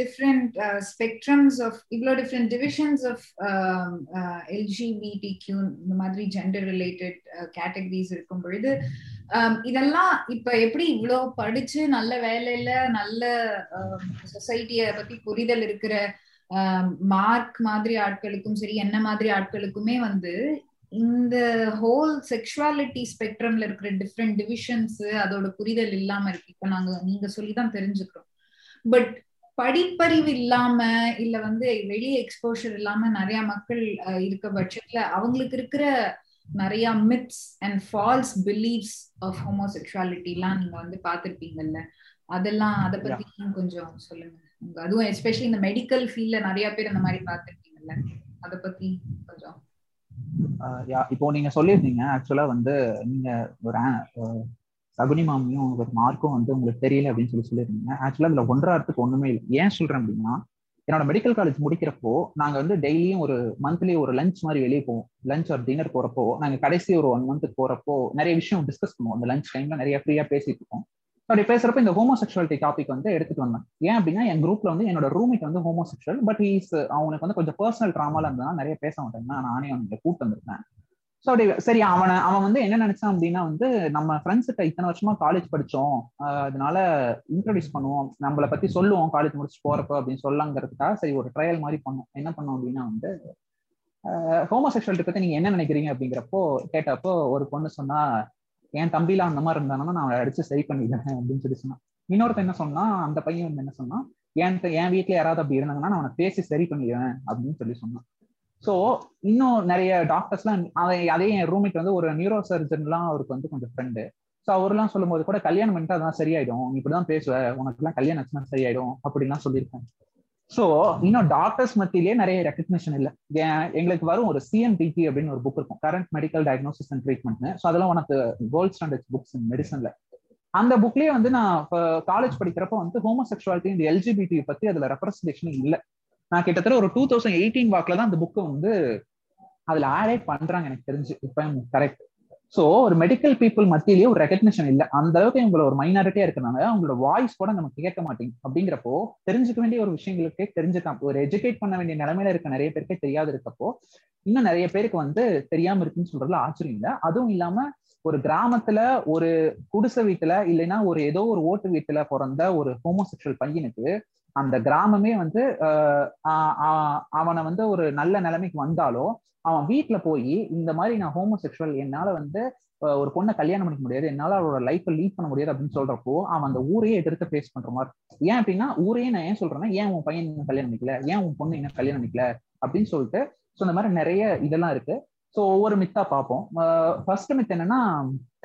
டிஃப்ரெண்ட் ஸ்பெக்ட்ரம்ஸ் ஆஃப் இவ்வளோ different divisions of LGBT Q இந்த மாதிரி ஜெண்டர் ரிலேட்டட் கேட்டகரிஸ் இருக்கும் பொழுது இதெல்லாம் இப்ப எப்படி இவ்வளோ படிச்சு நல்ல வேலையில நல்ல சொசைட்டிய பத்தி புரிதல் இருக்கிற மார்க் மாதிரி ஆட்களுக்கும் சரி என்ன மாதிரி ஆட்களுக்குமே வந்து இந்த ஹோல் செக்ஷுவாலிட்டி ஸ்பெக்ட்ரம்ல இருக்கிற டிஃப்ரெண்ட் டிவிஷன்ஸ் அதோட புரிதல் இல்லாம இருக்கு. இப்ப நாங்க நீங்க சொல்லிதான் தெரிஞ்சுக்கிறோம். பட் படிப்பறிவு இல்லாம இல்ல வந்து வெளியே எக்ஸ்போஷர் இல்லாம நிறைய மக்கள் இருக்க பட்சத்துல அவங்களுக்கு இருக்கிற நிறைய myths and false believes of homosexuality எல்லாம் நீங்க வந்து பாத்திருப்பீங்கல்ல அதெல்லாம் அதை பத்தி கொஞ்சம் சொல்லுங்க. அதுவும் எஸ்பெஷலி இந்த மெடிக்கல் ஃபீல்ட்ல நிறைய பேர் அந்த மாதிரி பாத்திருப்பீங்கல்ல அதை பத்தி கொஞ்சம் இப்போ நீங்க சொல்லியிருந்தீங்க ஆக்சுவலா வந்து நீங்க ஒரு சகுனி மாமியும் ஒரு மார்க்கும் வந்து உங்களுக்கு தெரியல அப்படின்னு சொல்லி சொல்லியிருந்தீங்க. ஆக்சுவலா இதுல ஒன்றாரத்துக்கு ஒண்ணுமே இல்லை. ஏன் சொல்றேன் அப்படின்னா என்னோட மெடிக்கல் காலேஜ் முடிக்கிறப்போ நாங்க வந்து டெய்லியும் ஒரு மந்த்லி ஒரு லஞ்ச் மாதிரி வெளியே போவோம். லஞ்ச் ஒரு டின்னர் போறப்போ நாங்க கடைசி ஒரு ஒன் மந்த்துக்கு போறப்போ நிறைய விஷயம் டிஸ்கஸ் பண்ணுவோம். அந்த லஞ்ச் டைம்ல நிறைய ஃப்ரீயா பேசிட்டு இருக்கோம் அப்படி பேசுறப்ப இந்த ஹோமோசெக்சுவாலிட்டி டாபிக் வந்து எடுத்துட்டு வந்தேன். ஏன் அப்படின்னா என் குரூப்ல வந்து என்னோட ரூமிட் வந்து ஹோமோசெக்சுவல் பட் இஸ் அவனுக்கு வந்து கொஞ்சம் பர்சனல் ட்ராமால இருந்தால் நிறைய பேச மாட்டேன். நானே அவனுக்கு கூப்பிட்டு வந்திருக்கேன் ஸோ அப்படி சரி அவனை அவன் வந்து என்ன நினைச்சான் அப்படின்னா வந்து நம்ம ஃப்ரெண்ட்ஸுக்கு இத்தனை வருஷமா காலேஜ் படிச்சோம். அதனால இன்ட்ரடியூஸ் பண்ணுவோம். நம்மளை பத்தி சொல்லுவோம் காலேஜ் முடிச்சு போறப்ப அப்படின்னு சொல்லலாங்கிறதுக்காக சரி ஒரு ட்ரையல் மாதிரி பண்ணோம். என்ன பண்ணோம் அப்படின்னா வந்து ஹோமோசெக்சுவாலிட்டி பத்தி நீங்க என்ன நினைக்கிறீங்க அப்படிங்கிறப்போ கேட்டப்போ ஒரு பொண்ணு சொன்னா என் தம்பிலாம் அந்த மாதிரி இருந்தானா நான் அவனை அடிச்சு சரி பண்ணிடுறேன் அப்படின்னு சொல்லி சொன்னான். இன்னொருத்த என்ன சொன்னா அந்த பையன் வந்து என்ன சொன்னா என் என் வீட்டுல யாராவது அப்படி இருந்தாங்கன்னா நான் அவனை பேசி சரி பண்ணிடுவேன் அப்படின்னு சொல்லி சொன்னான். ஸோ இன்னும் நிறைய டாக்டர்ஸ்லாம் அதை அதே என் ரூம்மேட் வந்து ஒரு நியூரோ சர்ஜன்லாம் அவருக்கு வந்து கொஞ்சம் ஃப்ரெண்டு ஸோ அவர்லாம் சொல்லும்போது கூட கல்யாணம் பண்ணிட்டு அதான் சரியாயிடும். இப்படிதான் பேசுவ. உனக்குலாம் கல்யாணம் ஆச்சுன்னா சரியாயிடும். அப்படிலாம் சொல்லியிருக்கேன் ஸோ இன்னும் டாக்டர்ஸ் மத்தியிலேயே நிறைய ரெக்கக்னிஷன் இல்லை. எங்களுக்கு வரும் ஒரு சிஎன்டிடி அப்படின்னு ஒரு புக் இருக்கும். Current medical diagnosis and treatment so அதெல்லாம் உனக்கு கோல்ட் ஸ்டாண்டர்ட் புக்ஸ் மெடிசன்ல அந்த புக்லயே வந்து நான் காலேஜ் படிக்கிறப்ப வந்து ஹோமோசெக்சுவாலிட்டி இந்த எல்ஜிபிடி பத்தி அதுல ரெப்ரஸன்டேஷன் இல்லை. நான் கிட்டத்தட்ட ஒரு டூ தௌசண்ட் எயிட்டீன் வாக்ல தான் அந்த புக்கை வந்து அதுல ஆட் பண்றாங்க எனக்கு தெரிஞ்சு. இப்ப கரெக்ட் ஸோ ஒரு மெடிக்கல் பீப்புள் மத்தியிலேயே ஒரு ரெகக்னிஷன் இல்லை. அந்த அளவுக்கு இவங்கள ஒரு மைனாரிட்டியா இருக்கனால அவங்களோட வாய்ஸ் கூட நமக்கு கேட்க மாட்டேங்குது. அப்படிங்கிறப்போ தெரிஞ்சுக்க வேண்டிய ஒரு விஷயங்களுக்கே தெரிஞ்சுக்கலாம். ஒரு எஜுகேட் பண்ண வேண்டிய நிலைமையில இருக்க நிறைய பேருக்கே தெரியாது இருக்கப்போ இன்னும் நிறைய பேருக்கு வந்து தெரியாம இருக்குன்னு சொல்றதுல ஆச்சரியம் இல்லை. அதுவும் இல்லாம ஒரு கிராமத்துல ஒரு குடிசை வீட்டுல இல்லைன்னா ஒரு ஏதோ ஒரு ஓட்டு வீட்டுல பிறந்த ஒரு ஹோமோசெக்சுவல் பையனுக்கு அந்த கிராமமே வந்து அவனை வந்து ஒரு நல்ல நிலைமைக்கு வந்தாலோ அவன் வீட்டுல போய் இந்த மாதிரி நான் ஹோமோசெக்சுவல் என்னால வந்து ஒரு பொண்ணை கல்யாணம் பண்ணிக்க முடியாது என்னால அவரோட லைஃப்பை லீட் பண்ண முடியாது அப்படின்னு சொல்றப்போ அவன் அந்த ஊரையே எதிர்த்து ஃபேஸ் பண்ற மாதிரி. ஏன் அப்படின்னா ஊரையே நான் ஏன் சொல்றேன்னா ஏன் உன் பையன் இன்னும் கல்யாணம் பண்ணிக்கல? ஏன் உன் பொண்ணு இன்னும் கல்யாணம் பண்ணிக்கல? அப்படின்னு சொல்லிட்டு ஸோ இந்த மாதிரி நிறைய இதெல்லாம் இருக்கு. ஸோ ஒவ்வொரு மித்தா பார்ப்போம். ஃபர்ஸ்ட் மித் என்னன்னா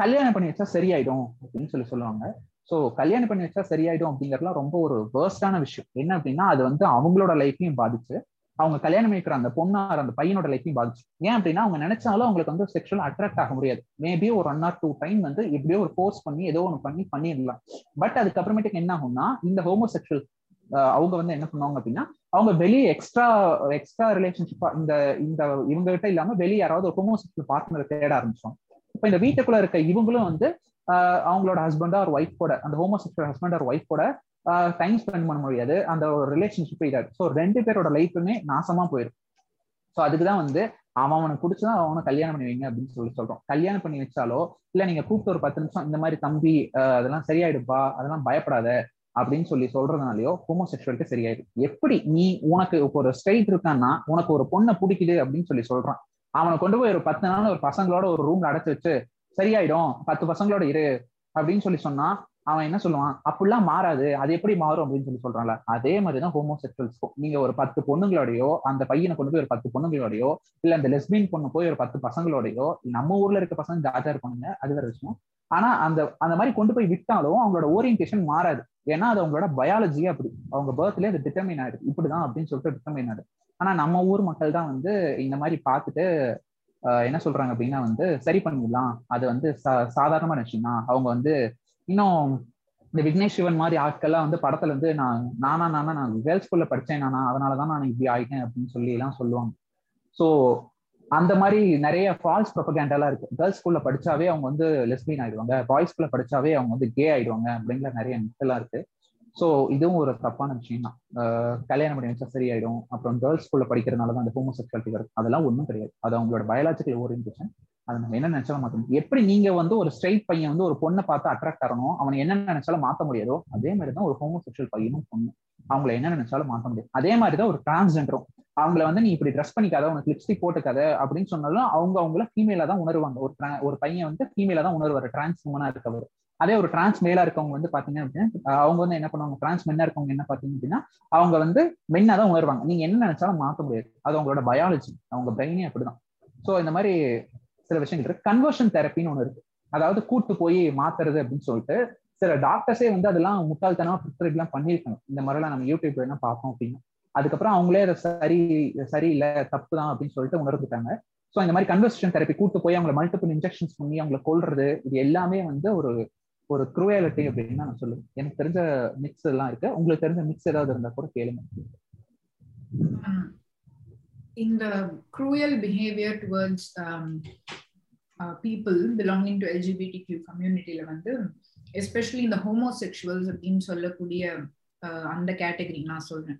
கல்யாணம் பண்ணி வச்சா சரியாயிடும் அப்படின்னு சொல்லி சொல்லுவாங்க. ஸோ கல்யாணம் பண்ணி வச்சா சரியாயிடும் அப்படிங்கறதுலாம் ரொம்ப ஒரு வேர்ஸ்டான விஷயம். என்ன அப்படின்னா அது வந்து அவங்களோட லைஃப்பையும் பாதிச்சு அவங்க கல்யாணம் பண்ணிக்கிற அந்த பொண்ணார் அந்த பையனோட லைஃப்பையும் பாதிச்சு. ஏன் அப்படின்னா அவங்க நினைச்சாலும் அவங்களுக்கு வந்து செக்ஷுவல் அட்ராக்ட் ஆக முடியாது. மேபி ஒரு ஒன் ஆர் டூ டைம் வந்து எப்படியோ ஒரு கோர்ஸ் பண்ணி ஏதோ ஒன்று பண்ணி பண்ணிடலாம். பட் அதுக்கப்புறமேட்டுக்கு என்ன ஆகும்னா இந்த ஹோமோசெக்சுவல் அவங்க வந்து என்ன பண்ணுவாங்க அப்படின்னா அவங்க வெளியே எக்ஸ்ட்ரா எக்ஸ்ட்ரா ரிலேஷன்ஷிப்பா இந்த இந்த இவங்க கிட்ட இல்லாம வெளியே யாராவது ஒரு ஹோமோசெக்சுவல் பார்ட்னரை தேட ஆரம்பிச்சோம் இப்போ இந்த வீட்டுக்குள்ள இருக்க இவங்களும் வந்து அவங்களோட ஹஸ்பண்டா ஒரு ஒய்ஃப் கூட அந்த ஹோமோசெக்சுவல் ஹஸ்பண்ட் ஒரு ஒய்ஃப் கூட டைம் ஸ்பெண்ட் பண்ண முடியாது. அந்த ஒரு ரிலேஷன்ஷிப் இதாது. ஸோ ரெண்டு பேரோட லைஃப்புமே நாசமா போயிடும் ஸோ அதுக்கு தான் வந்து அவன் அவனுக்கு பிடிச்சதா அவனை கல்யாணம் பண்ணி வைங்க அப்படின்னு சொல்லி சொல்றோம். கல்யாணம் பண்ணி வச்சாலோ இல்ல நீங்க கூப்பிட்டு ஒரு பத்து நிமிஷம் இந்த மாதிரி தம்பி அதெல்லாம் சரியாயிடுப்பா அதெல்லாம் பயப்படாத அப்படின்னு சொல்லி சொல்றதுனாலயோ ஹோமோசெக்சுவலிட்டி சரியாயிடும் எப்படி நீ உனக்கு இப்போ ஒரு ஸ்ட்ரைட் இருக்கான்னா உனக்கு ஒரு பொண்ணை பிடிக்குது அப்படின்னு சொல்லி சொல்றான். அவனை கொண்டு போய் ஒரு பத்து நாள் ஒரு பசங்களோட ஒரு ரூம்ல அடைச்சு வச்சு சரியாயிடும். பத்து பசங்களோட இரு அப்படின்னு சொல்லி சொன்னா அவன் என்ன சொல்லுவான்? அப்படிலாம் மாறாது. அது எப்படி மாறும்? அப்படின்னு சொல்லி சொல்றான்ல. அதே மாதிரிதான் ஹோமோசெக்சுவல்ஸ்க்கும் நீங்க ஒரு பத்து பொண்ணுங்களோடயோ அந்த பையனை கொண்டு போய் ஒரு பத்து பொண்ணுங்களோடயோ இல்ல அந்த லெஸ்பியன் பொண்ணு போய் ஒரு பத்து பசங்களோடயோ நம்ம ஊர்ல இருக்க பசங்க ஜாஜா இருப்பாங்க அது வேற விஷயம். ஆனா அந்த அந்த மாதிரி கொண்டு போய் விட்டாலும் அவங்களோட ஓரியன்டேஷன் மாறாது. ஏன்னா அது அவங்களோட பயாலஜியே அப்படி. அவங்க பர்த்லயே அது டிட்டர்மின் ஆயிடுது. இப்படிதான் அப்படின்னு சொல்லிட்டு டிட்டர்மின் ஆயிடுது. ஆனா நம்ம ஊர் மக்கள் தான் வந்து இந்த மாதிரி பார்த்துட்டு என்ன சொல்றாங்க அப்படின்னா வந்து சரி பண்ணிடலாம். அது வந்து சாதாரணமான விஷயம் தான் அவங்க வந்து இன்னும் இந்த விக்னேஷ் சிவன் மாதிரி ஆட்கள்லாம் வந்து படத்துல இருந்து நான் நானா நானா நான் கேர்ள்ஸ் ஸ்கூல்ல படிச்சேன் நானா அதனாலதான் நான் இப்படி ஆயிட்டேன் அப்படின்னு சொல்லி எல்லாம் சொல்லுவாங்க. ஸோ அந்த மாதிரி நிறைய ஃபால்ஸ் ப்ரொபகேண்டாலாம் இருக்கு. கேர்ள்ஸ் ஸ்கூல்ல படிச்சாவே அவங்க வந்து லெஸ்பின் ஆயிடுவாங்க. பாய்ஸ் ஸ்கூல்ல படிச்சாவே அவங்க வந்து கே ஆயிடுவாங்க அப்படிங்கிற நிறைய மித்தெல்லாம் இருக்கு. ஸோ இதுவும் ஒரு தப்பான விஷயம் தான். கல்யாணம் பண்ணி வச்சா சரியாயிடும். அப்புறம் கேர்ள்ஸ் ஸ்கூல்ல படிக்கிறதுனால தான் அந்த ஹோமோசெக்சுவாலிட்டி வருது அதெல்லாம் ஒன்றும் கிடையாது. அது அவங்களோட பயாலஜிக்கல் ஓரியன்டேஷன் அதை நம்ம என்ன நினைச்சாலும் மாற்ற முடியும். எப்படி நீங்க வந்து ஒரு ஸ்ட்ரைட் பையன் வந்து ஒரு பொண்ணை பார்த்து அட்ராக்ட் ஆகணும் அவனை என்ன நினைச்சாலும் மாற்ற முடியாதோ அதே மாதிரி தான் ஒரு ஹோமோசெக்சுவல் பையனும் பொண்ணு அவங்கள என்ன நினைச்சாலும் மாற்ற முடியும். அதே மாதிரி தான் ஒரு டிரான்ஸ்ஜெண்டரும் அவங்கள வந்து நீ இப்படி ட்ரெஸ் பண்ணிக்காத உனக்கு லிப்ஸ்டிக் போட்டுக்காத அப்படின்னு சொன்னாலும் அவங்க அவங்கள ஃபீமேலா தான் உணர்வாங்க. ஒரு ஒரு பையன் வந்து ஃபீமேலா தான் உணர்வாரு. டிரான்ஸ் உமனா இருக்கவர். அதே ஒரு டிரான்ஸ் மேலா இருக்கவங்க வந்து பாத்தீங்க அப்படின்னா அவங்க வந்து என்ன பண்ணுவாங்க? டிரான்ஸ் மென்னா இருக்கவங்க என்ன பாத்தீங்க அப்படின்னா அவங்க வந்து மென்னா தான் உணர்வாங்க நீங்க என்ன நினைச்சாலும் மாற்ற முடியாது. அது அவங்களோட பயாலஜி அவங்க பிரெயினே அப்படிதான். ஸோ இந்த மாதிரி சில விஷயங்கள் இருக்கு. கன்வர்ஷன் தெரப்பின்னு ஒன்று இருக்கு. அதாவது கூட்டு போய் மாத்துறது அப்படின்னு சொல்லிட்டு சில டாக்டர்ஸே வந்து அதெல்லாம் முட்டாள்தனமா ப்ரிஸ்கிரைப்லாம் பண்ணியிருக்காங்க. இந்த மாதிரிலாம் நம்ம யூடியூப்ல என்ன பார்ப்போம் அப்படின்னா. அதுக்கப்புறம் அவங்களே அதை சரி சரியில்லை தப்பு தான் அப்படின்னு சொல்லிட்டு உணர்ந்துட்டாங்க. ஸோ இந்த மாதிரி கன்வர்சேஷன் தெரப்பி கூட்டு போய் அவங்களை மல்டிபிள் இன்ஜெக்ஷன்ஸ் பண்ணி அவங்களை கொள்றது இது எல்லாமே வந்து ஒரு ஒரு குரூயாலிட்டி அப்படின்னு நான் சொல்லுவேன். எனக்கு தெரிஞ்ச மிக்ஸ் எல்லாம் இருக்கு. உங்களுக்கு தெரிஞ்ச மிக்ஸ் ஏதாவது இருந்தா கூட கேளுங்க. இந்த cruel behaviour towards people belonging to LGBT Q கம்யூனிட்டியில வந்து எஸ்பெஷலி இந்த ஹோமோசெக்சுவல்ஸ் அப்படின்னு சொல்லக்கூடிய uh, அந்த கேட்டகரி நான் சொல்றேன்.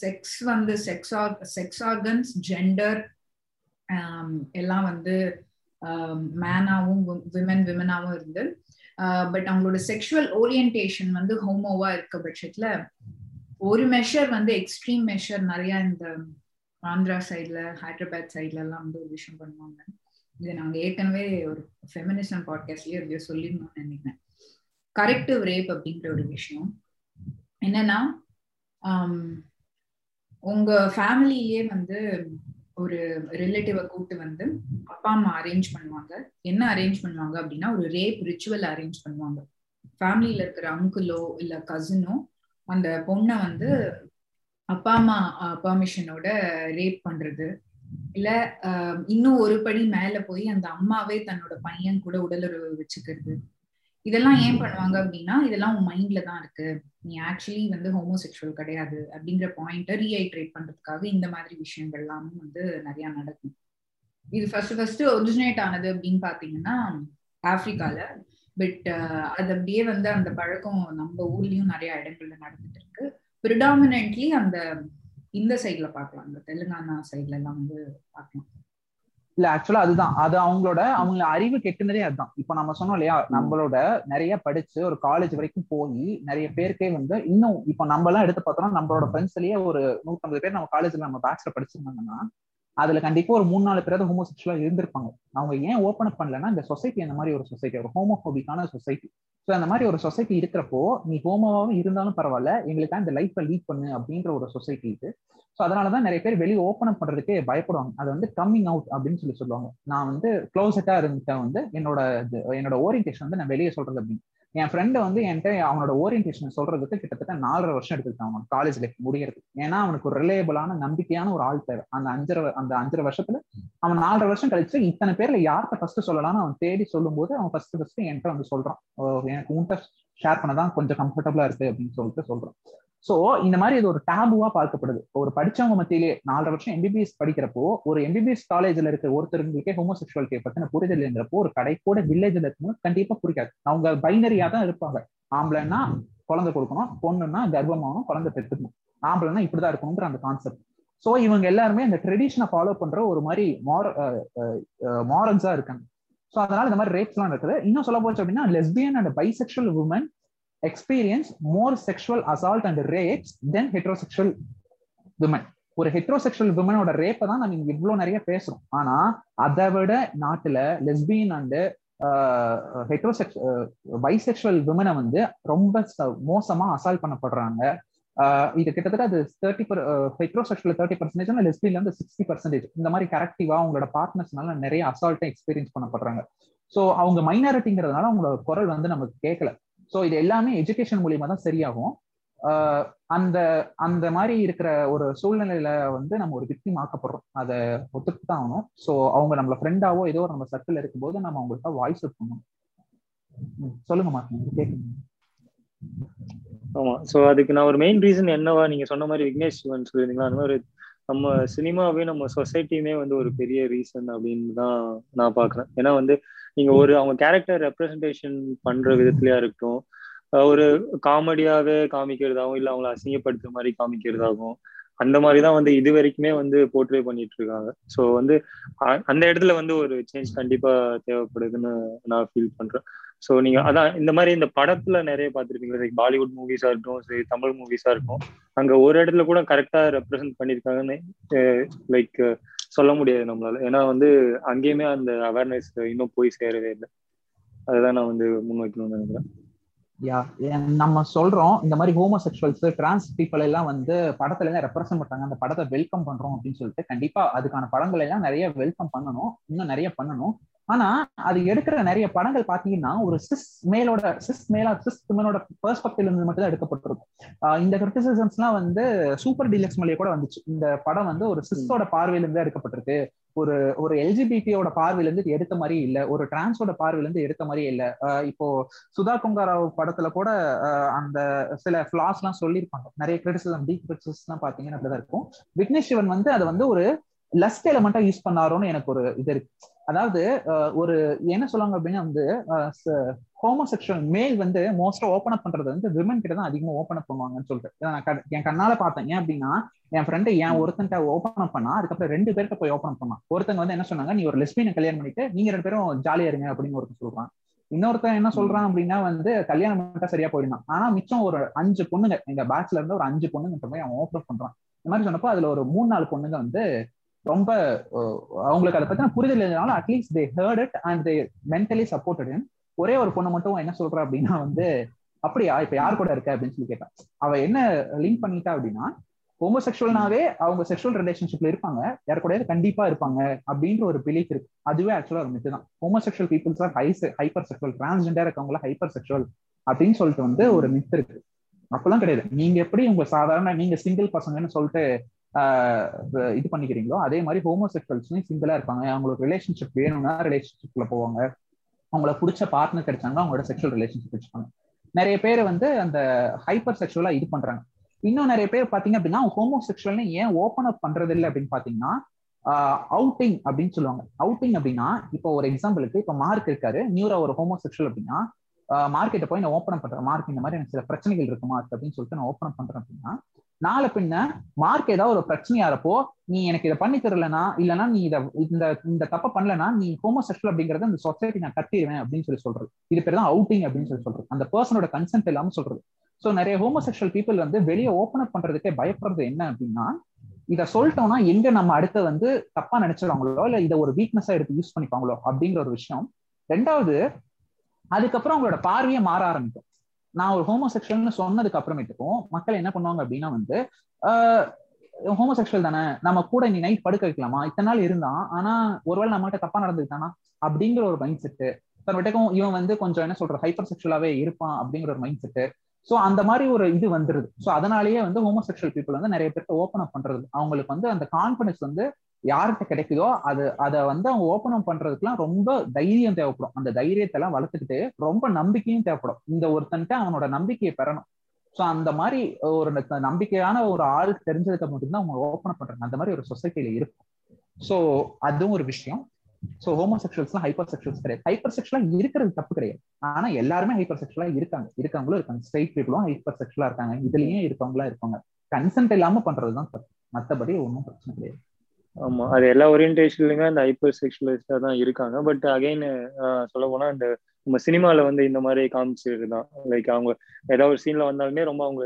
செக்ஸ் வந்து sex or sex organs gender எல்லாம் வந்து மேனாவும் விமன் விமனாவும் இருந்து பட் அவங்களோட செக்ஷுவல் ஓரியன்டேஷன் வந்து ஹோமோவா இருக்க பட்சத்துல ஒரு மெஷர் வந்து எக்ஸ்ட்ரீம் மெஷர் நிறைய இந்த ஆந்திரா சைட்ல ஹைதராபாத் சைட்ல எல்லாம் வந்து ஒரு விஷயம் பண்ணுவாங்க. இது நாங்க ஏற்கனவே ஒரு ஃபெமினிசம் பாட்காஸ்ட்லயே எதையோ சொல்லிருந்தோம் நினைக்கிறேன். கரெக்டிவ் ரேப் அப்படிங்கிற ஒரு விஷயம். என்னன்னா உங்க ஃபேமிலியிலேயே வந்து ஒரு ரிலேட்டிவை கூப்பிட்டு வந்து அப்பா அம்மா அரேஞ்ச் பண்ணுவாங்க. என்ன அரேஞ்ச் பண்ணுவாங்க அப்படின்னா ஒரு ரேப் ரிச்சுவல் அரேஞ்ச் பண்ணுவாங்க. ஃபேமிலியில இருக்கிற அங்குலோ இல்ல கசினோ அந்த பொண்ணை வந்து அப்பா அம்மா பர்மிஷனோட ரேப் பண்றது. இல்ல இன்னும் ஒரு படி மேல போய் அந்த அம்மாவே தன்னோட பையன் கூட உடலுறவு வச்சுக்கிறது. இதெல்லாம் ஏன் பண்ணுவாங்க அப்படின்னா இதெல்லாம் உன் மைண்ட்ல தான் இருக்கு. நீ ஆக்சுவலி வந்து ஹோமோசெக்சுவல் கிடையாது அப்படிங்கிற பாயிண்ட்டை ரீஐட்ரேட் பண்றதுக்காக இந்த மாதிரி விஷயங்கள் எல்லாமும் வந்து நிறைய நடக்கும். இது ஃபர்ஸ்ட் ஃபர்ஸ்ட் ஒரிஜினேட் ஆனது அப்படின்னு பாத்தீங்கன்னா ஆப்பிரிக்கால. பட் அது அப்படியே வந்து அந்த பழக்கம் நம்ம ஊர்லயும் நிறைய இடங்கள்ல நடந்துட்டு இருக்கு. ப்ரிடாமினன்ட்லி அந்த இந்த சைட்ல பார்க்கலாம். அந்த தெலுங்கானா சைட்ல எல்லாம் வந்து பார்க்கலாம். இல்ல ஆக்சுவலா அதுதான். அது அவங்களோட அவங்க அறிவு கெட்டுனதே அதுதான். இப்ப நம்ம சொன்னோம் இல்லையா நம்மளோட நிறைய படிச்சு ஒரு காலேஜ் வரைக்கும் போய் நிறைய பேருக்கே வந்து இன்னும் இப்ப நம்ம எல்லாம் எடுத்து பார்த்தோம்னா நம்மளோட ஃப்ரெண்ட்ஸ்லயே ஒரு நூற்றம்பது பேர் நம்ம காலேஜ்ல நம்ம பேட்ச்ல படிச்சிருந்தாங்கன்னா அதுல கண்டிப்பா ஒரு மூணு நாலு பேராவது ஹோமோசெக்சுவலா இருந்திருப்பாங்க. அவங்க ஏன் ஓப்பன் அப் பண்ணலன்னா இந்த சொசைட்டி அந்த மாதிரி ஒரு சொசைட்டி ஒரு ஹோமோஹோபிக்கான சொசைட்டி ஸோ அந்த மாதிரி ஒரு சொசைட்டி இருக்கிறப்போ நீ ஹோமோவாகவும் இருந்தாலும் பரவாயில்ல எங்களுக்கு இந்த லைஃப்பை லீட் பண்ணு அப்படின்ற ஒரு சொசைட்டி இது. ஸோ அதனாலதான் நிறைய பேர் வெளியே ஓப்பன் அப் பண்றதுக்கே பயப்படுவாங்க. அது வந்து கம்மிங் அவுட் அப்படின்னு சொல்லி சொல்லுவாங்க. நான் வந்து க்ளோசட்டா இருந்துட்டேன் வந்து என்னோட என்னோட ஓரியன்டேஷன் வந்து நான் வெளியே சொல்றது அப்படின்னு. என் ஃப்ரெண்டு வந்து என்கிட்ட அவனோட ஓரியன்டேஷன் சொல்றதுக்கு கிட்டத்தட்ட நாலரை வருஷம் எடுத்துக்கிட்டான் அவன் காலேஜ் லைஃப் முடியறது ஏன்னா அவனுக்கு ஒரு ரிலேபிளான நம்பிக்கையான ஒரு ஆள் தேவை. அந்த அஞ்சரை அந்த அஞ்சரை வருஷத்துல அவன் நாலரை வருஷம் கழிச்சு இத்தனை பேர்ல யார்கிட்ட ஃபர்ஸ்ட் சொல்லலாம்னு அவன் தேடி சொல்லும் போது அவன் ஃபர்ஸ்ட் ஃபர்ஸ்ட் என்கிட்ட வந்து சொல்றான். எனக்கு உன்கிட்ட ஷேர் பண்ணதான் கொஞ்சம் கம்ஃபர்டபுளா இருக்கு அப்படின்னு சொல்லிட்டு சொல்றான். சோ இந்த மாதிரி இது ஒரு டேபுவா பார்க்கப்படுது. ஒரு படிச்சவங்க மத்தியிலே நாலரை வருஷம் எம்பிபிஎஸ் படிக்கிறப்போ ஒரு எம்பிபிஎஸ் காலேஜ்ல இருக்க ஒருத்தருங்களுக்கே ஹோமோசெக்சுவாலிட்டியை பத்தின புரிதல் இல்லைங்கிறப்போ ஒரு கடைக்கூட வில்லேஜ்ல இருக்கும்போது கண்டிப்பா புரியாது. அவங்க பைனரியா தான் இருப்பாங்க. ஆம்பளைன்னா குழந்தை கொடுக்கணும் பொண்ணுன்னா கர்ப்பமாகணும் குழந்தை பெற்றுக்கணும். ஆம்பளைன்னா இப்படிதான் இருக்கணுங்கிற அந்த கான்செப்ட் சோ இவங்க எல்லாருமே அந்த ட்ரெடிஷனை ஃபாலோ பண்ற ஒரு மாதிரி மார மாரல்ஸா இருக்காங்க. ஸோ அதனால இந்த மாதிரி ரேப்ஸ் எல்லாம் இருக்குது இன்னும் சொல்ல போச்சு அப்படின்னா lesbian and bisexual woman experience more sexual assault and rapes then heterosexual women ஒரு ஹெட்ரோசெக்ஷுவல் விமனோட ரேப்பை தான் நம்ம இங்க இவ்வளோ நிறைய பேசுறோம். ஆனா அதை விட நாட்டுல லெஸ்பியன் அண்டு ஹெட்ரோசெக்ஸ் பைசெக்ஷுவல் விமனை வந்து ரொம்ப மோசமா அசால்ட் பண்ணப்படுறாங்க. இது கிட்டத்தட்ட அது thirty per heterosexual thirty percentage லெஸ்பியில் வந்து சிக்ஸ்டி பர்சன்டேஜ் இந்த மாதிரி கரெக்டிவா அவங்களோட பார்ட்னர்ஸ்னால நிறைய அசால்ட்டை எக்ஸ்பீரியன்ஸ் பண்ணப்படுறாங்க. ஸோ அவங்க மைனாரிட்டிங்கிறதுனால அவங்களோட குரல் வந்து நமக்கு கேட்கல ஸோ இது எல்லாமே எஜுகேஷன் மூலியமா தான் சரியாகும். அந்த அந்த மாதிரி இருக்கிற ஒரு சூழ்நிலையில வந்து நம்ம ஒரு விக்டிம் ஆக்கப்படுறோம். அதை ஒத்துட்டு தான் ஆகணும். ஸோ அவங்க நம்மள ஃப்ரெண்டாவோ ஏதோ நம்ம சர்க்கிள் இருக்கும்போது நம்ம அவங்கள்ட்ட வாய்ஸ் அவுட் பண்ணணும். சொல்லுங்க மாட்டேன் கேட்குங்க ஆமா. சோ அதுக்கு நான் ஒரு மெயின் ரீசன் என்னவா நீங்க சொன்ன மாதிரி விக்னேஷ் சிவன் சொல்லியிருந்தீங்களா? அந்த மாதிரி நம்ம சினிமாவே நம்ம சொசைட்டியுமே வந்து ஒரு பெரிய ரீசன் அப்படின்னு தான் நான் பாக்குறேன் ஏன்னா வந்து நீங்க ஒரு அவங்க கேரக்டர் ரெப்ரசன்டேஷன் பண்ற விதத்துலயா இருக்கட்டும் ஒரு காமெடியாவே காமிக்கிறதாகவும் இல்ல அவங்களை அசிங்கப்படுத்துற மாதிரி காமிக்கிறதாகவும் அந்த மாதிரிதான் வந்து இது வரைக்குமே வந்து போர்ட்ரே பண்ணிட்டு இருக்காங்க ஸோ வந்து அந்த இடத்துல வந்து ஒரு சேஞ்ச் கண்டிப்பா தேவைப்படுதுன்னு நான் ஃபீல் பண்றேன். ஸோ நீங்க அதான் இந்த மாதிரி இந்த படத்துல நிறைய பார்த்துருப்பீங்க லைக் பாலிவுட் மூவிஸா இருக்கட்டும் சரி தமிழ் மூவிஸா இருக்கும் அங்க ஒரு இடத்துல கூட கரெக்டா ரெப்ரசென்ட் பண்ணிருக்காங்கன்னு லைக் சொல்ல முடியாது நம்மளால. ஏன்னா வந்து அங்கேயுமே அந்த அவேர்னஸ் இன்னும் போய் சேரவே இல்லை. அதுதான் நான் வந்து முன்வைக்கணும்னு நினைக்கிறேன். யா நம்ம சொல்றோம் இந்த மாதிரி ஹோமோசெக்சுவல்ஸ் டிரான்ஸ் பீப்புள் எல்லாம் வந்து படத்துல எல்லாம் ரெப்ரசென்ட் பண்றாங்க. அந்த படத்தை வெல்கம் பண்றோம் அப்படின்னு சொல்லிட்டு கண்டிப்பா அதுக்கான படங்கள் எல்லாம் நிறைய வெல்கம் பண்ணணும். இன்னும் நிறைய பண்ணணும். ஆனா அது எடுக்கிற நிறைய படங்கள் பாத்தீங்கன்னா ஒரு சிஸ் மேலோட சிஸ் மேலா சிஸ் விமனோட பெர்ஸ்பெக்டிவ்ல இருந்து மட்டும் தான் எடுக்கப்பட்டிருக்கும். இந்த கிரிட்டிசிசம்ஸ் எல்லாம் வந்து சூப்பர் டீலக்ஸ் மொழியை கூட வந்துச்சு. இந்த படம் வந்து ஒரு சிஸ்டோட பார்வையில இருந்து எடுக்கப்பட்டிருக்கு. ஒரு ஒரு எல்ஜிபிடியோட பார்வையில இருந்து எடுத்த மாதிரி இல்ல. ஒரு டிரான்ஸோட பார்வையில இருந்து எடுத்த மாதிரி இல்ல. இப்போ சுதா கொங்காராவ் படத்துல கூட அந்த சில ஃபிளாஸ் எல்லாம் சொல்லியிருப்பாங்க. நிறைய கிரிட்டிசிசம் டீப் கிரிட்டிசிஸ் எல்லாம் பாத்தீங்கன்னா அப்படிதான் இருக்கும். விக்னேஷ் சிவன் வந்து அதை வந்து ஒரு லஸ்ட் எலமெண்டா யூஸ் பண்ணாரோன்னு எனக்கு ஒரு இது இருக்கு. அதாவது ஒரு என்ன சொல்லுவாங்க அப்படின்னா வந்து ஹோமோசெக்சுவல் மேல் வந்து மோஸ்டா ஓப்பன் அப் பண்றது வந்து விமன் கிட்ட தான் அதிகமா ஓப்பன் அப் பண்ணுவாங்கன்னு சொல்லிட்டு நான் என் கண்ணால பார்த்தேன். ஏன் அப்படின்னா என் ஃப்ரெண்டு ஏன் ஒருத்தன்ட்ட ஓப்பன் அப் பண்ணா அதுக்கப்புறம் ரெண்டு பேர்கிட்ட போய் ஓப்பன் அப் பண்ணான் ஒருத்தங்க வந்து என்ன சொன்னாங்க நீ ஒரு லெஸ்பியனை கல்யாணம் பண்ணிட்டு நீங்க ரெண்டு பேரும் ஜாலியா இருங்க அப்படின்னு ஒருத்தன் சொல்றான். இன்னொருத்தன் என்ன சொல்றான் அப்படின்னா வந்து கல்யாணம் பண்ணிட்டா சரியா போயிடலாம் ஆனா மிச்சம் ஒரு அஞ்சு பொண்ணுங்க எங்க பேட்ச்ல இருந்து ஒரு அஞ்சு பொண்ணுங்க போய் அவன் ஓப்பன் பண்றான். இந்த மாதிரி சொன்னப்போ அதுல ஒரு மூணு நாலு பொண்ணுங்க வந்து ரொம்ப அவங்களுக்கு அதை பத்தின புரிதல் இல்லைனாலும் at least they heard it and they mentally supported ஒரே ஒரு பொண்ணு மட்டும் என்ன சொல்றா அப்படின்னா வந்து அப்படியா இப்ப யார் கூட இருக்க? அப்படின்னு சொல்லி கேட்டா. அவ என்ன லிங்க் பண்ணிட்டா அப்படின்னா ஹோமோசெக்சுவல்னாவே அவங்க செக்ஷுவல் ரிலேஷன்ஷிப்ல இருப்பாங்க. யார் கூட கண்டிப்பா இருப்பாங்க. அப்படின்ற ஒரு பிலீஃப் இருக்கு. அதுவே ஆக்சுவலா ஒரு மித்து தான். ஹோமோசெக்சுவல் பீப்புள்ஸ் தான் ஹை ஹைப்பர் செக்ஷுவல் டிரான்ஸ்ஜெண்டர் இருக்கவங்கள ஹைப்பர் செக்ஷுவல் அப்படின்னு சொல்லிட்டு வந்து ஒரு மித்து இருக்கு. அப்பெல்லாம் கிடையாது. நீங்க எப்படி உங்க சாதாரண நீங்க சிங்கிள் பசங்கன்னு சொல்லிட்டு இது பண்ணிக்கிறீங்களோ? அதே மாதிரி ஹோமோசெக்சுவல்ஸ்லயும் சிங்கிளா இருப்பாங்க. அவங்களுக்கு ரிலேஷன்ஷிப் வேணும்னா ரிலேஷன்ஷிப்ல போவாங்க. அவங்கள பிடிச்ச பார்ட்னர் கிடைச்சாங்கன்னா அவங்களோட செக்ஷுவல் ரிலேஷன்ஷிப் வச்சுப்பாங்க. நிறைய பேர் வந்து அந்த ஹைப்பர் செக்ஷுவலா இது பண்றாங்க. இன்னும் நிறைய பேர் பாத்தீங்க அப்படின்னா ஹோமோசெக்சுவல்னு ஏன் ஓப்பன் அப் பண்றது இல்லை அப்படின்னு பாத்தீங்கன்னா அவுட்டிங் அப்படின்னு சொல்லுவாங்க. அவுட்டிங் அப்படின்னா இப்போ ஒரு எக்ஸாம்பிளுக்கு இப்போ மார்க் இருக்காரு. நியூரா ஒரு ஹோமோசெக்சுவல் அப்படின்னா மார்க்கெட்டை போய் நான் ஓப்பன் பண்றேன். மார்க் இந்த மாதிரி எனக்கு சில பிரச்சனைகள் இருக்கு மார்க் அப்படின்னு சொல்லிட்டு நான் ஓப்பன் பண்றேன் அப்படின்னா நாளை பின்ன மார்க் ஏதாவது ஒரு பிரச்சனையாரப்போ நீ எனக்கு இதை பண்ணி தரலனா இல்லனா நீ இதை இந்த இந்த தப்ப பண்ணலனா நீ ஹோமோசெக்சுவல் அப்படிங்கறத இந்த சொசைட்டி நான் கட்டிடுவேன் அப்படின்னு சொல்லி சொல்றது. இது பேர் தான் அவுட்டிங் அப்படின்னு சொல்லி சொல்றது. அந்த பர்சனோட கன்சென்ட் இல்லாம சொல்றது. ஸோ நிறைய ஹோமோசெக்ஷுவல் பீப்புள் வந்து வெளியே ஓப்பன் அப் பண்றதுக்கே பயப்படுறது என்ன அப்படின்னா இதை சொல்லிட்டோம்னா எங்க நம்ம அடுத்த வந்து தப்பா நினைச்சிருவாங்களோ இல்ல இதை ஒரு வீக்னஸா எடுத்து யூஸ் பண்ணிப்பாங்களோ அப்படிங்கிற ஒரு விஷயம். ரெண்டாவது அதுக்கப்புறம் அவங்களோட பார்வையே மாற ஆரம்பிக்கும். நான் ஒரு ஹோமோசெக்ஷுவல்னு சொன்னதுக்கு அப்புறமேட்டுக்கும் மக்கள் என்ன பண்ணுவாங்க அப்படின்னா வந்து ஹோமோசெக்ஷுவல் தானே நம்ம கூட நீ நைட் படுக்க வைக்கலாமா? இத்தனை நாள் இருந்தான் ஆனா ஒருவேளை நம்மகிட்ட தப்பா நடந்துக்கிட்டானா? அப்படிங்கிற ஒரு மைண்ட் செட்டு தன்விட்டக்கும் இவன் வந்து கொஞ்சம் என்ன சொல்ற ஹைப்பர் செக்ஷுவலாவே இருப்பான் அப்படிங்கிற ஒரு மைண்ட் செட்டு ஸோ அந்த மாதிரி ஒரு இது வந்துருது. ஸோ அதனாலேயே வந்து ஹோமோசெக்ஷுவல் பீப்புள் வந்து நிறைய பேருக்கு ஓப்பன் அப் பண்றது. அவங்களுக்கு வந்து அந்த கான்பிடன்ஸ் வந்து யார்கிட்ட கிடைக்குதோ அது அதை வந்து அவங்க ஓப்பன் அப் பண்றதுக்குலாம் ரொம்ப தைரியம் தேவைப்படும். அந்த தைரியத்தை எல்லாம் வளர்த்துக்கிட்டு ரொம்ப நம்பிக்கையும் தேவைப்படும். இந்த ஒருத்தன்ட்டு அவனோட நம்பிக்கையை பெறணும். ஸோ அந்த மாதிரி ஒரு நம்பிக்கையான ஒரு ஆள் தெரிஞ்சதுக்கு மட்டும்தான் அவங்க ஓப்பன் அப் பண்றாங்க. அந்த மாதிரி ஒரு சொசைட்டியில இருக்கும். ஸோ அதுவும் ஒரு விஷயம். ஸோ ஹோமோசெக்சுவல்ஸ்லாம் ஹைப்பர் செக்ஷுவல்ஸ் கிடையாது. ஹைப்பர் செக்ஷுவலா இருக்கிறது தப்பு கிடையாது. ஆனா எல்லாருமே ஹைப்பர் செக்ஷுவலா இருக்காங்க. இருக்கவங்களும் இருக்காங்க. ஸ்ட்ரைட் பீப்புளும் ஹைப்பர் செக்ஷுவலா இருக்காங்க. இதுலயும் இருக்கவங்களா இருக்காங்க கன்சென்ட் இல்லாம பண்றதுதான் தப்பு. மற்றபடி ஒன்றும் பிரச்சனை கிடையாது. ஆமா அது எல்லா ஓரியன்டேஷன்லயுமே அந்த ஹைப்பர் செக்ஷுவலிஸ்டா தான் இருக்காங்க. பட் அகைன் சொல்ல போனா இந்த நம்ம சினிமால வந்து இந்த மாதிரி காமிச்சது தான் லைக் அவங்க ஏதாவது ஒரு சீன்ல வந்தாலுமே ரொம்ப அவங்க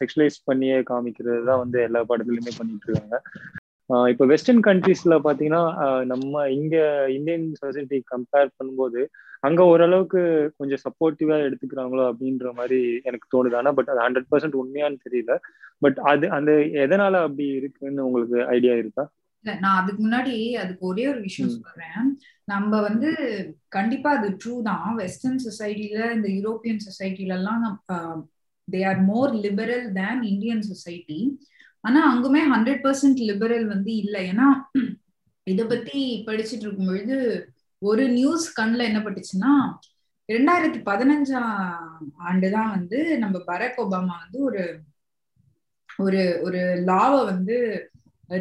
செக்ஷுவலைஸ் பண்ணியே காமிக்கிறது தான் வந்து எல்லா படத்துலயுமே பண்ணிட்டு இருக்காங்க இப்போ வெஸ்டர்ன் கண்ட்ரீஸ்ல பாத்தீங்கன்னா நம்ம இங்க இந்தியன் சொசைட்டி கம்பேர் பண்ணும்போது அங்க ஓரளவுக்கு கொஞ்சம் சப்போர்ட்டிவா எடுத்துக்கிறாங்களோ அப்படின்ற மாதிரி எனக்கு தோணுது. ஆனா பட் அது ஹண்ட்ரட் பர்சன்ட் உண்மையான்னு தெரியல. பட் அது அந்த எதனால அப்படி இருக்குன்னு உங்களுக்கு ஐடியா இருக்கா? நான் அதுக்கு முன்னாடி அதுக்கு ஒரே ஒரு விஷயம் சொல்றேன். நம்ம வந்து கண்டிப்பா அது ட்ரூ தான். வெஸ்டர்ன் சொசைட்டில இந்த யூரோப்பியன் சொசைட்டில எல்லாம் they are more liberal than Indian society ஆனா அங்குமே ஹண்ட்ரட் பர்சன்ட் லிபரல் வந்து இல்லை. ஏன்னா இத பத்தி படிச்சுட்டு இருக்கும் பொழுது ஒரு நியூஸ் கண்ணில் என்ன பட்டுச்சுன்னா ரெண்டாயிரத்தி பதினஞ்சாம் ஆண்டுதான் வந்து நம்ம பராக் ஒபாமா வந்து ஒரு ஒரு ஒரு லாவை வந்து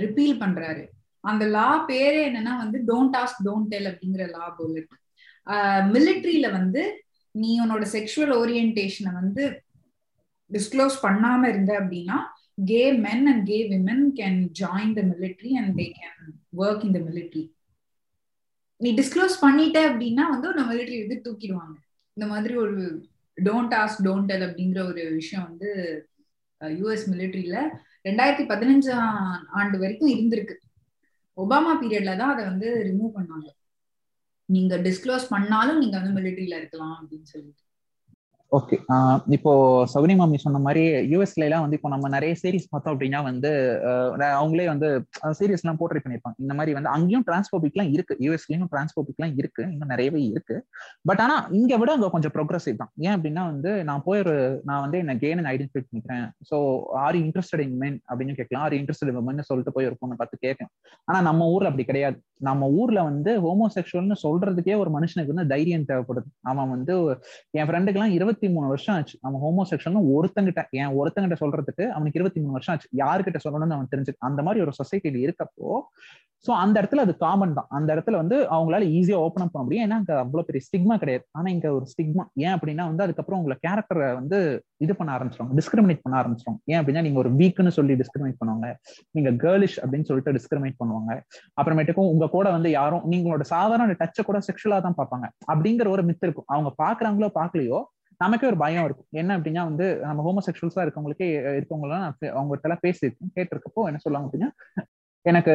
ரிப்பீல் பண்றாரு. அந்த லா பேரே என்னன்னா வந்து டோன்ட் ஆஸ்க் டோன்ட் டெல் அப்படிங்கிற லா போல இருக்கு. மிலிட்ரியில வந்து நீ உன்னோட செக்ஷுவல் ஓரியன்டேஷனை வந்து டிஸ்க்ளோஸ் பண்ணாம இருந்த அப்படின்னா gay men and gay women can join the military and they can work in the military நீ டிஸ்க்ளோஸ் பண்ணிட்ட அப்படின்னா வந்து உன்னை மிலிட்ரி வந்து தூக்கிடுவாங்க. இந்த மாதிரி ஒரு டோன்ட் ஆஸ்க் டோன்ட் டெல் அப்படிங்கிற ஒரு விஷயம் வந்து யூஎஸ் மிலிட்ரியில ரெண்டாயிரத்தி பதினஞ்சாம் ஆண்டு வரைக்கும் இருந்திருக்கு. ஒபாமா பீரியட்ல தான் அதை வந்து ரிமூவ் பண்ணாங்க. நீங்க டிஸ்க்ளோஸ் பண்ணாலும் நீங்க வந்து மிலிட்ரியில இருக்கலாம் அப்படின்னு சொல்லிட்டு. ஓகே இப்போ சௌனி மாமி சொன்ன மாதிரி யூஎஸ்ல எல்லாம் வந்து இப்போ நம்ம நிறைய சீரிஸ் பார்த்தோம் அப்படின்னா வந்து அவங்களே வந்து சீரீஸ் எல்லாம் போர்ட்ரேட் பண்ணிருப்பாங்க இந்த மாதிரி வந்து அங்கேயும் டிரான்ஸ்போபிக் எல்லாம் இருக்கு. யூஎஸ்லயும் டிரான்ஸ்போபிக் எல்லாம் இருக்கு. இன்னும் நிறையவே இருக்கு. பட் ஆனா இங்க விட அங்க கொஞ்சம் ப்ரோக்ரஸிவ் தான். ஏன் அப்படின்னா வந்து நான் போய் ஒரு நான் வந்து என்ன கேன் ஐடென்டிஃபை பண்ணிக்கிறேன். So are interested in men அப்படின்னு கேட்கலாம். ஆர் இன்ட்ரெஸ்டட் மென் சொல்லிட்டு போய் ஒரு பொண்ணை பார்த்து கேட்கலாம். ஆனா நம்ம ஊர்ல அப்படி கிடையாது. நம்ம ஊர்ல வந்து ஹோமோசெக்சுவல்னு சொல்றதுக்கே ஒரு மனுஷனுக்கு வந்து தைரியம் தேவைப்படுது. அவன் வந்து என் ஃப்ரெண்டுக்கு எல்லாம் இருபத்தி இருபத்தி மூணு வருஷம் ஆச்சு. அவன் ஹோமோசெக்சுவல்னு ஒருத்தங்கிட்ட என் ஒருத்தங்கிட்ட சொல்றதுக்கு அவனுக்கு இருபத்தி மூணு வருஷம் ஆச்சு. யாருக்கிட்ட சொல்லணும்னு அவன் தெரிஞ்சு அந்த மாதிரி ஒரு சொசைட்டில இருக்கப்போ ஸோ அந்த இடத்துல அது காமன் தான். அந்த இடத்துல வந்து அவங்களால ஈஸியா ஓப்பன் அப் பண்ண முடியும். ஏன்னா அங்க அவ்வளவு பெரிய ஸ்டிக்மா கிடையாது. ஆனா இங்க ஒரு ஸ்டிக்மா ஏன் அப்படின்னா வந்து அதுக்கப்புறம் உங்களை கேரக்டரை வந்து இது பண்ண ஆரம்பிச்சிடும் டிஸ்கிரிமினேட் பண்ண ஆரம்பிச்சிடும் ஏன் அப்படின்னா நீங்க ஒரு வீக்னு சொல்லி டிஸ்கிரிமினேட் பண்ணுவாங்க. நீங்க கேர்ளிஷ் அப்படின்னு சொல்லிட்டு டிஸ்கிரிமினேட் பண்ணுவாங்க. அப்புறமேட்டுக்கும் உங்க கூட வந்து யாரும் நீங்களோட சாதாரண டச்சை கூட செக்ஷுவலா தான் பார்ப்பாங்க. அப்படிங்கிற ஒரு மித்து இருக்கும். அவங்க பாக்குறாங்களோ பாக்கலையோ நமக்கே ஒரு பயம் இருக்கும். என்ன அப்படின்னா வந்து நம்ம ஹோமோசெக்சுவல்ஸா இருக்கவங்களுக்கே இருக்கவங்களாம் அவங்ககிட்ட எல்லாம் பேசியிருக்கோம் கேட்டிருக்கப்போ என்ன சொல்லுவாங்க அப்படின்னா எனக்கு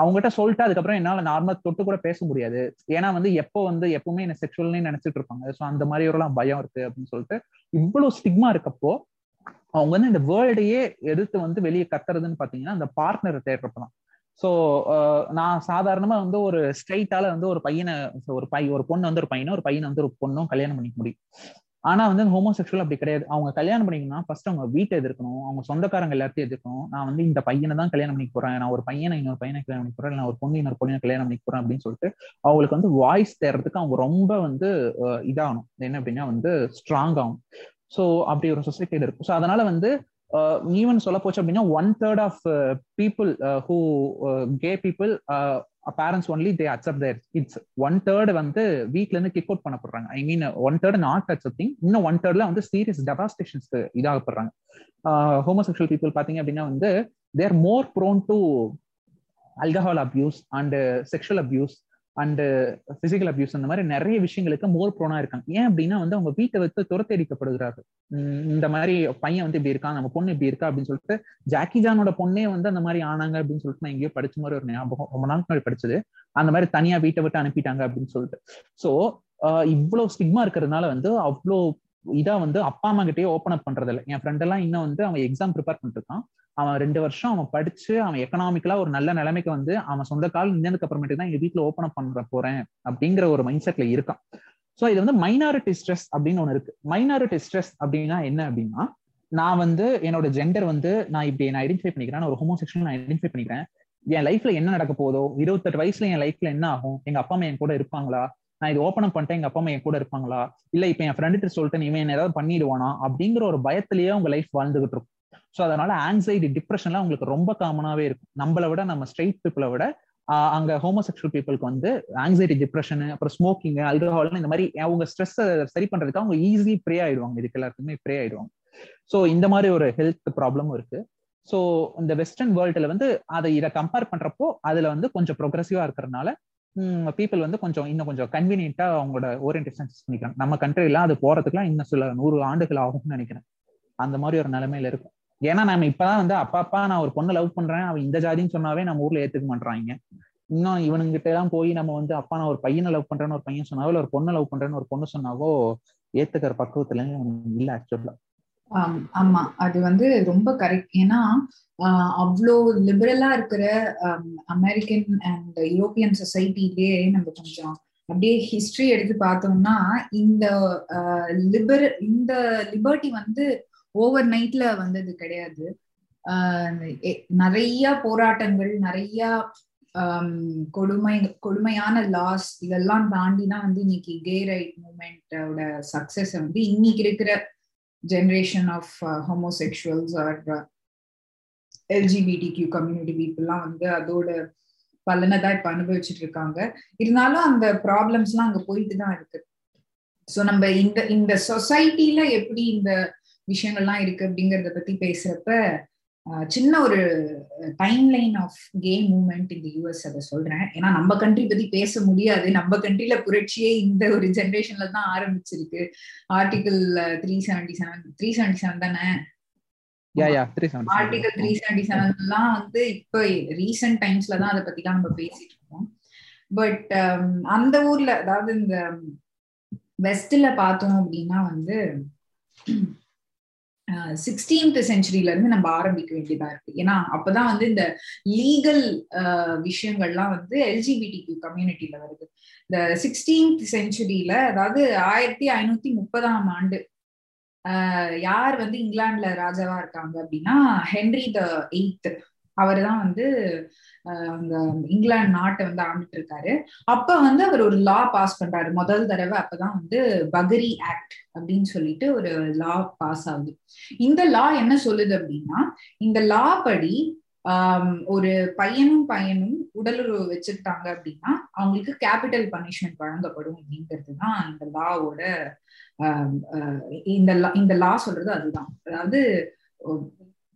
அவங்ககிட்ட சொல்லிட்டு அதுக்கப்புறம் என்னால நார்மல் தொட்டு கூட பேச முடியாது. ஏன்னா வந்து எப்போ வந்து எப்பவுமே என்ன செக்ஷுவல்னு நினைச்சிட்டு இருப்பாங்க. ஸோ அந்த மாதிரி ஒருலாம் பயம் இருக்கு அப்படின்னு சொல்லிட்டு இவ்வளவு ஸ்டிக்மா இருக்கப்போ அவங்க வந்து இந்த வேர்ல்டையே எதிர்த்து வந்து வெளியே கத்துறதுன்னு பாத்தீங்கன்னா அந்த பார்ட்னர் தேடுறப்பதான். ஸோ நான் சாதாரணமா வந்து ஒரு ஸ்ட்ரைட்டால வந்து ஒரு பையனை ஒரு பை ஒரு பொண்ணு வந்து ஒரு பையனும் ஒரு பையனை வந்து ஒரு பொண்ணும் கல்யாணம் பண்ணிக்க முடியும். ஆனா வந்து ஹோமோசெக்சுவல் அப்படி கிடையாது. அவங்க கல்யாணம் பண்ணிக்கணும்னா ஃபர்ஸ்ட் அவங்க வீட்டை எதிர்க்கணும். அவங்க சொந்தக்காரங்க எல்லாத்தையும் எதிர்க்கணும். நான் வந்து இந்த பையனை தான் கல்யாணம் பண்ணிக்க போறேன். நான் ஒரு பையனை இன்னொரு பையனை கல்யாணம் பண்ணிக்க போறேன். நான் ஒரு பொண்ணு இன்னொரு பொண்ணை கல்யாணம் பண்ணிக்க போறேன் அப்படின்னு சொல்லிட்டு அவங்களுக்கு வந்து வாய்ஸ் தேர்றதுக்கு அவங்க ரொம்ப வந்து இதாகணும். என்ன அப்படின்னா வந்து ஸ்ட்ராங் ஆகும் ஸோ அப்படி ஒரு சொசைட்டியில் இருக்கும். ஸோ அதனால வந்து ஈவன் சொல்ல போச்சு அப்படின்னா one third of people who gay people parents only they accept their kids one third வந்து வீட்ல இருந்து kick out பண்ணப்படுறாங்க. I mean one third not accepting இன்னும் ஒன் தேர்ட்ல வந்து சீரியஸ் டெபாஸ்டேஷன்ஸ் இதாகப்படுறாங்க. ஹோமோசெக்சுவல் பீப்புள் பாத்தீங்க அப்படின்னா வந்து they're more prone to alcohol abuse and sexual abuse and physical abuse அந்த மாதிரி நிறைய விஷயங்களுக்கு மோர் ப்ரோனா இருக்காங்க. ஏன் அப்படின்னா வந்து அவங்க வீட்டை வைத்து துரத்தடிக்கப்படுகிறார்கள். இந்த மாதிரி பையன் வந்து இப்படி இருக்கான் நம்ம பொண்ணு இப்படி இருக்கா அப்படின்னு சொல்லிட்டு ஜாக்கி ஜானோட பொண்ணே வந்து அந்த மாதிரி ஆனாங்க அப்படின்னு சொல்லிட்டு நான் எங்கேயோ படிச்ச மாதிரி ஒரு ஞாபகம் ரொம்ப நாள் முன்னாடி படிச்சது. அந்த மாதிரி தனியா வீட்டை விட்டு அனுப்பிட்டாங்க அப்படின்னு சொல்லிட்டு. ஸோ இவ்வளவு ஸ்டிக்மா இருக்கிறதுனால வந்து அவ்வளோ இதா வந்து அப்பா அம்மா கிட்டயே ஓப்பன் அப் பண்றது இல்லை என் ஃப்ரெண்ட் எல்லாம் இன்னும் வந்து அவன் எக்ஸாம் ப்ரிப்பேர் பண்ணிட்டு இருக்கான். அவன் ரெண்டு வருஷம் அவன் படிச்சு அவன் எக்கனாமிக்கலா ஒரு நல்ல நிலைமைக்கு வந்து அவன் சொந்த கால் நின்றதுக்கு அப்புறமேட்டு தான் எங்க வீட்டுல ஓப்பன் அப் பண்ண போறேன் அப்படிங்கிற ஒரு மைண்ட் செட்ல இருக்கான். ஸோ இது வந்து மைனாரிட்டி ஸ்ட்ரெஸ் அப்படின்னு ஒன்று இருக்கு. மைனாரிட்டி ஸ்ட்ரெஸ் அப்படின்னா என்ன அப்படின்னா நான் வந்து என்னோட ஜெண்டர் வந்து நான் இப்படி நான் ஐடென்டிஃபை பண்ணிக்கிறேன் ஒரு ஹோமோசெக்ஷன் நான் ஐடென்டிஃபை பண்ணிக்கிறேன். என் லைஃப்ல என்ன நடக்க போதோ இருபத்தெட்டு வயசுல என் லைஃப்ல என்ன ஆகும் எங்க அப்பா அம்மா என் கூட இருப்பாங்களா? நான் இது ஓப்பன் அப் பண்ணிட்டேன் எங்க அப்பா அம்மா என் கூட இருப்பாங்களா? இல்ல இப்ப என் ஃப்ரெண்டு சொல்லிட்டு இவன் என்ன ஏதாவது பண்ணிடுவானா? அப்படிங்கிற ஒரு பயத்திலேயே உங்க லைஃப் வாழ்ந்துகிட்டு இருக்கும். ஸோ அதனால ஆங்ஸைட்டி டிப்ரெஷன்லாம் உங்களுக்கு ரொம்ப காமனாவே இருக்கும். நம்மளை விட நம்ம ஸ்ட்ரெயிட் பீப்புளை விட அங்க ஹோமோசெக்சுவல் பீப்புளுக்கு வந்து ஆங்ஸைட்டி டிப்ரெஷன் அப்புறம் ஸ்மோக்கிங் அல்கஹால் இந்த மாதிரி அவங்க ஸ்ட்ரெஸ் சரி பண்றதுக்கு அவங்க ஈஸி ப்ரே ஆயிடுவாங்க. இதுக்கு எல்லாருக்குமே ப்ரே ஆயிடுவாங்க. ஸோ இந்த மாதிரி ஒரு ஹெல்த் ப்ராப்ளமும் இருக்கு. ஸோ இந்த வெஸ்டர்ன் வேர்ல்டுல வந்து அதை இதை கம்பேர் பண்றப்போ அதுல வந்து கொஞ்சம் ப்ரொக்ரெசிவா இருக்கிறதுனால பீப்புள் வந்து கொஞ்சம் இன்னும் கொஞ்சம் கன்வீனியன்ட்டா அவங்களோட ஓரியன்டேஷன் பண்ணிக்கிறாங்க. நம்ம கண்ட்ரிலாம் அது போறதுக்குலாம் இன்னும் சில நூறு ஆண்டுகள் ஆகும்னு நினைக்கிறேன். அந்த மாதிரி ஒரு நிலைமையில இருக்கும். ஏன்னா நம்ம இப்பதான் வந்து அப்பா அப்பா நான் ஒரு பொண்ணை லவ் பண்றேன். அவன் இந்த ஜாதின்னு சொன்னாவே நம்ம ஊர்ல ஏத்துக்க மாட்டாங்க இன்னும் இவனுங்கிட்ட எல்லாம் போய் நம்ம வந்து அப்பா நான் ஒரு பையனை லவ் பண்றேன்னு ஒரு பையன் சொன்னாவோ இல்ல ஒரு பொண்ணை லவ் பண்றேன்னு ஒரு பொண்ணு சொன்னாவோ ஏத்துக்கிற பக்குவத்துல இல்ல ஆக்சுவலா ஆமா அது வந்து ரொம்ப கரெக்ட் ஏன்னா அவ்வளோ லிபரலா இருக்கிற அமெரிக்கன் அண்ட் யூரோப்பியன் சொசைட்டிலே நம்ம கொஞ்சம் அப்படியே ஹிஸ்டரி எடுத்து பார்த்தோம்னா இந்த லிபர் இந்த லிபர்ட்டி வந்து ஓவர் நைட்ல வந்தது கிடையாது. நிறைய போராட்டங்கள் நிறைய கொடுமை கொடுமையான லாஸ் இதெல்லாம் தாண்டி தான் வந்து இன்னைக்கு கே ரைட் மூமெண்டோட சக்சஸ் வந்து இன்னைக்கு இருக்கிற generation of homosexuals or LGBT Q community பீப்புள்லாம் வந்து அதோட பலனை தான் இப்ப அனுபவிச்சுட்டு இருக்காங்க. இருந்தாலும் அந்த ப்ராப்ளம்ஸ்லாம் அங்க போயிட்டு தான் இருக்கு. ஸோ நம்ம இந்த இந்த சொசைட்டில எப்படி இந்த விஷயங்கள்லாம் இருக்கு அப்படிங்கறத பத்தி பேசுறப்ப சின்ன ஒரு time line of gay moment இந்த யூஎஸ் அதை சொல்றேன். ஏன்னா நம்ம கண்ட்ரி பத்தி பேச முடியாது. நம்ம கண்ட்ரில புரட்சியே இந்த ஒரு ஜென்ரேஷன்ல தான் ஆரம்பிச்சிருக்கு. Article three seventy seven three seventy seven தானே ஆர்டிகல் த்ரீ செவன்டி செவன் எல்லாம் வந்து இப்ப ரீசெண்ட் டைம்ஸ்ல தான் அதை பத்தி தான் நம்ம பேசிட்டு இருக்கோம். பட் அந்த ஊர்ல அதாவது இந்த வெஸ்ட்ல பார்த்தோம் அப்படின்னா வந்து சிக்ஸ்டீன்த் செஞ்சுரியில இருந்து நம்ம ஆரம்பிக்க வேண்டியதா இருக்கு. ஏன்னா அப்பதான் வந்து இந்த லீகல் விஷயங்கள்லாம் வந்து எல்ஜிபிடி கம்யூனிட்டியில வருது. இந்த சிக்ஸ்டீன்த் செஞ்சுரியில அதாவது ஆயிரத்தி ஐநூத்தி முப்பதாம் ஆண்டு யார் வந்து இங்கிலாந்துல ராஜாவா இருக்காங்க அப்படின்னா ஹென்ரி த எயித் அவர் தான் வந்து அந்த இங்கிலாந்து நாட்டை வந்து ஆண்டுட்டு இருக்காரு. அப்ப வந்து அவர் ஒரு லா பாஸ் பண்றாரு. முதல் தடவை அப்பதான் வந்து பகரி ஆக்ட் அப்படின்னு சொல்லிட்டு ஒரு லா பாஸ் ஆகுது. இந்த லா என்ன சொல்லுது அப்படின்னா இந்த லா படி ஒரு பையனும் பையனும் உடலுறவு வச்சுக்கிட்டாங்க அப்படின்னா அவங்களுக்கு கேபிட்டல் பனிஷ்மெண்ட் வழங்கப்படும் அப்படிங்கிறது தான் இந்த லாவோட இந்த லா இந்த லா சொல்றது அதுதான். அதாவது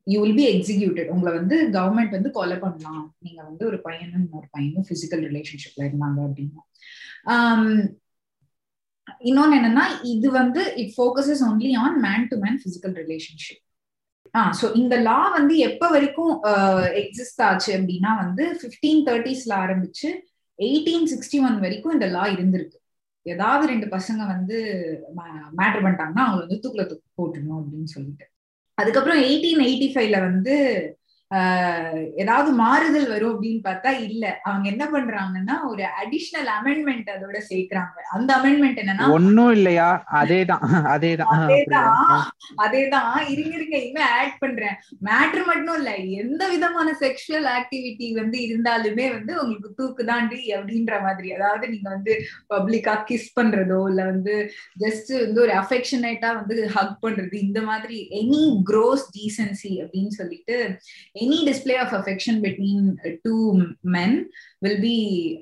யூ வில் பி எக்ஸிக்யூட்டட் உங்களை வந்து கவர்மெண்ட் வந்து கொலை பண்ணலாம். நீங்க வந்து ஒரு பையனும் ஒரு பையனும் பிசிக்கல் ரிலேஷன்ஷிப்ல இருந்தாங்க அப்படின்னா. Um, இன்னொன்னு என்னன்னா இது வந்து it focuses only on man to man physical relationship ah so இந்த லா வந்து எப்ப வரைக்கும் எக்ஸிஸ்ட் ஆச்சு அப்படின்னா வந்து ஃபிஃப்டீன் தேர்ட்டிஸ்ல ஆரம்பிச்சு எயிட்டீன் சிக்ஸ்டி ஒன் வரைக்கும் இந்த லா இருந்திருக்கு. ஏதாவது ரெண்டு பசங்க வந்து மேட்டர் பண்ணிட்டாங்கன்னா அவங்க வந்து தூக்கில தூக்கு போட்டுடணும் அப்படின்னு சொல்லிட்டு. அதுக்கப்புறம் எயிட்டீன் எயிட்டி ஃபைவ்ல வந்து ஏதாவது மாறுதல் வரும் அப்படின்னு பார்த்தா இல்ல. அவங்க என்ன பண்றாங்கன்னா ஒரு அடிஷனல் அமெண்ட்மெண்ட் அதோட சேர்க்கிறாங்க. அந்த அமெண்ட்மெண்ட் என்னன்னா ஒன்னும் இல்லையா? அதேதான். அதேதான். அதேதான். அதேதான். இருங்க இருங்க. இன்னும் ஆட் பண்றேன். மேட்ரு மட்டும் இல்ல. எந்த விதமான செக்ஷுவல் ஆக்டிவிட்டி வந்து இருந்தாலுமே வந்து உங்களுக்கு தூக்கு தாண்டி அப்படின்ற மாதிரி. அதாவது நீங்க வந்து பப்ளிக்கா கிஸ் பண்றதோ இல்ல வந்து ஜஸ்ட் வந்து ஒரு அஃபெக்ஷனேட்டா வந்து ஹக் பண்றது இந்த மாதிரி எனி க்ரோஸ் டீசன்சி அப்படின்னு சொல்லிட்டு any display of affection between uh, two men will be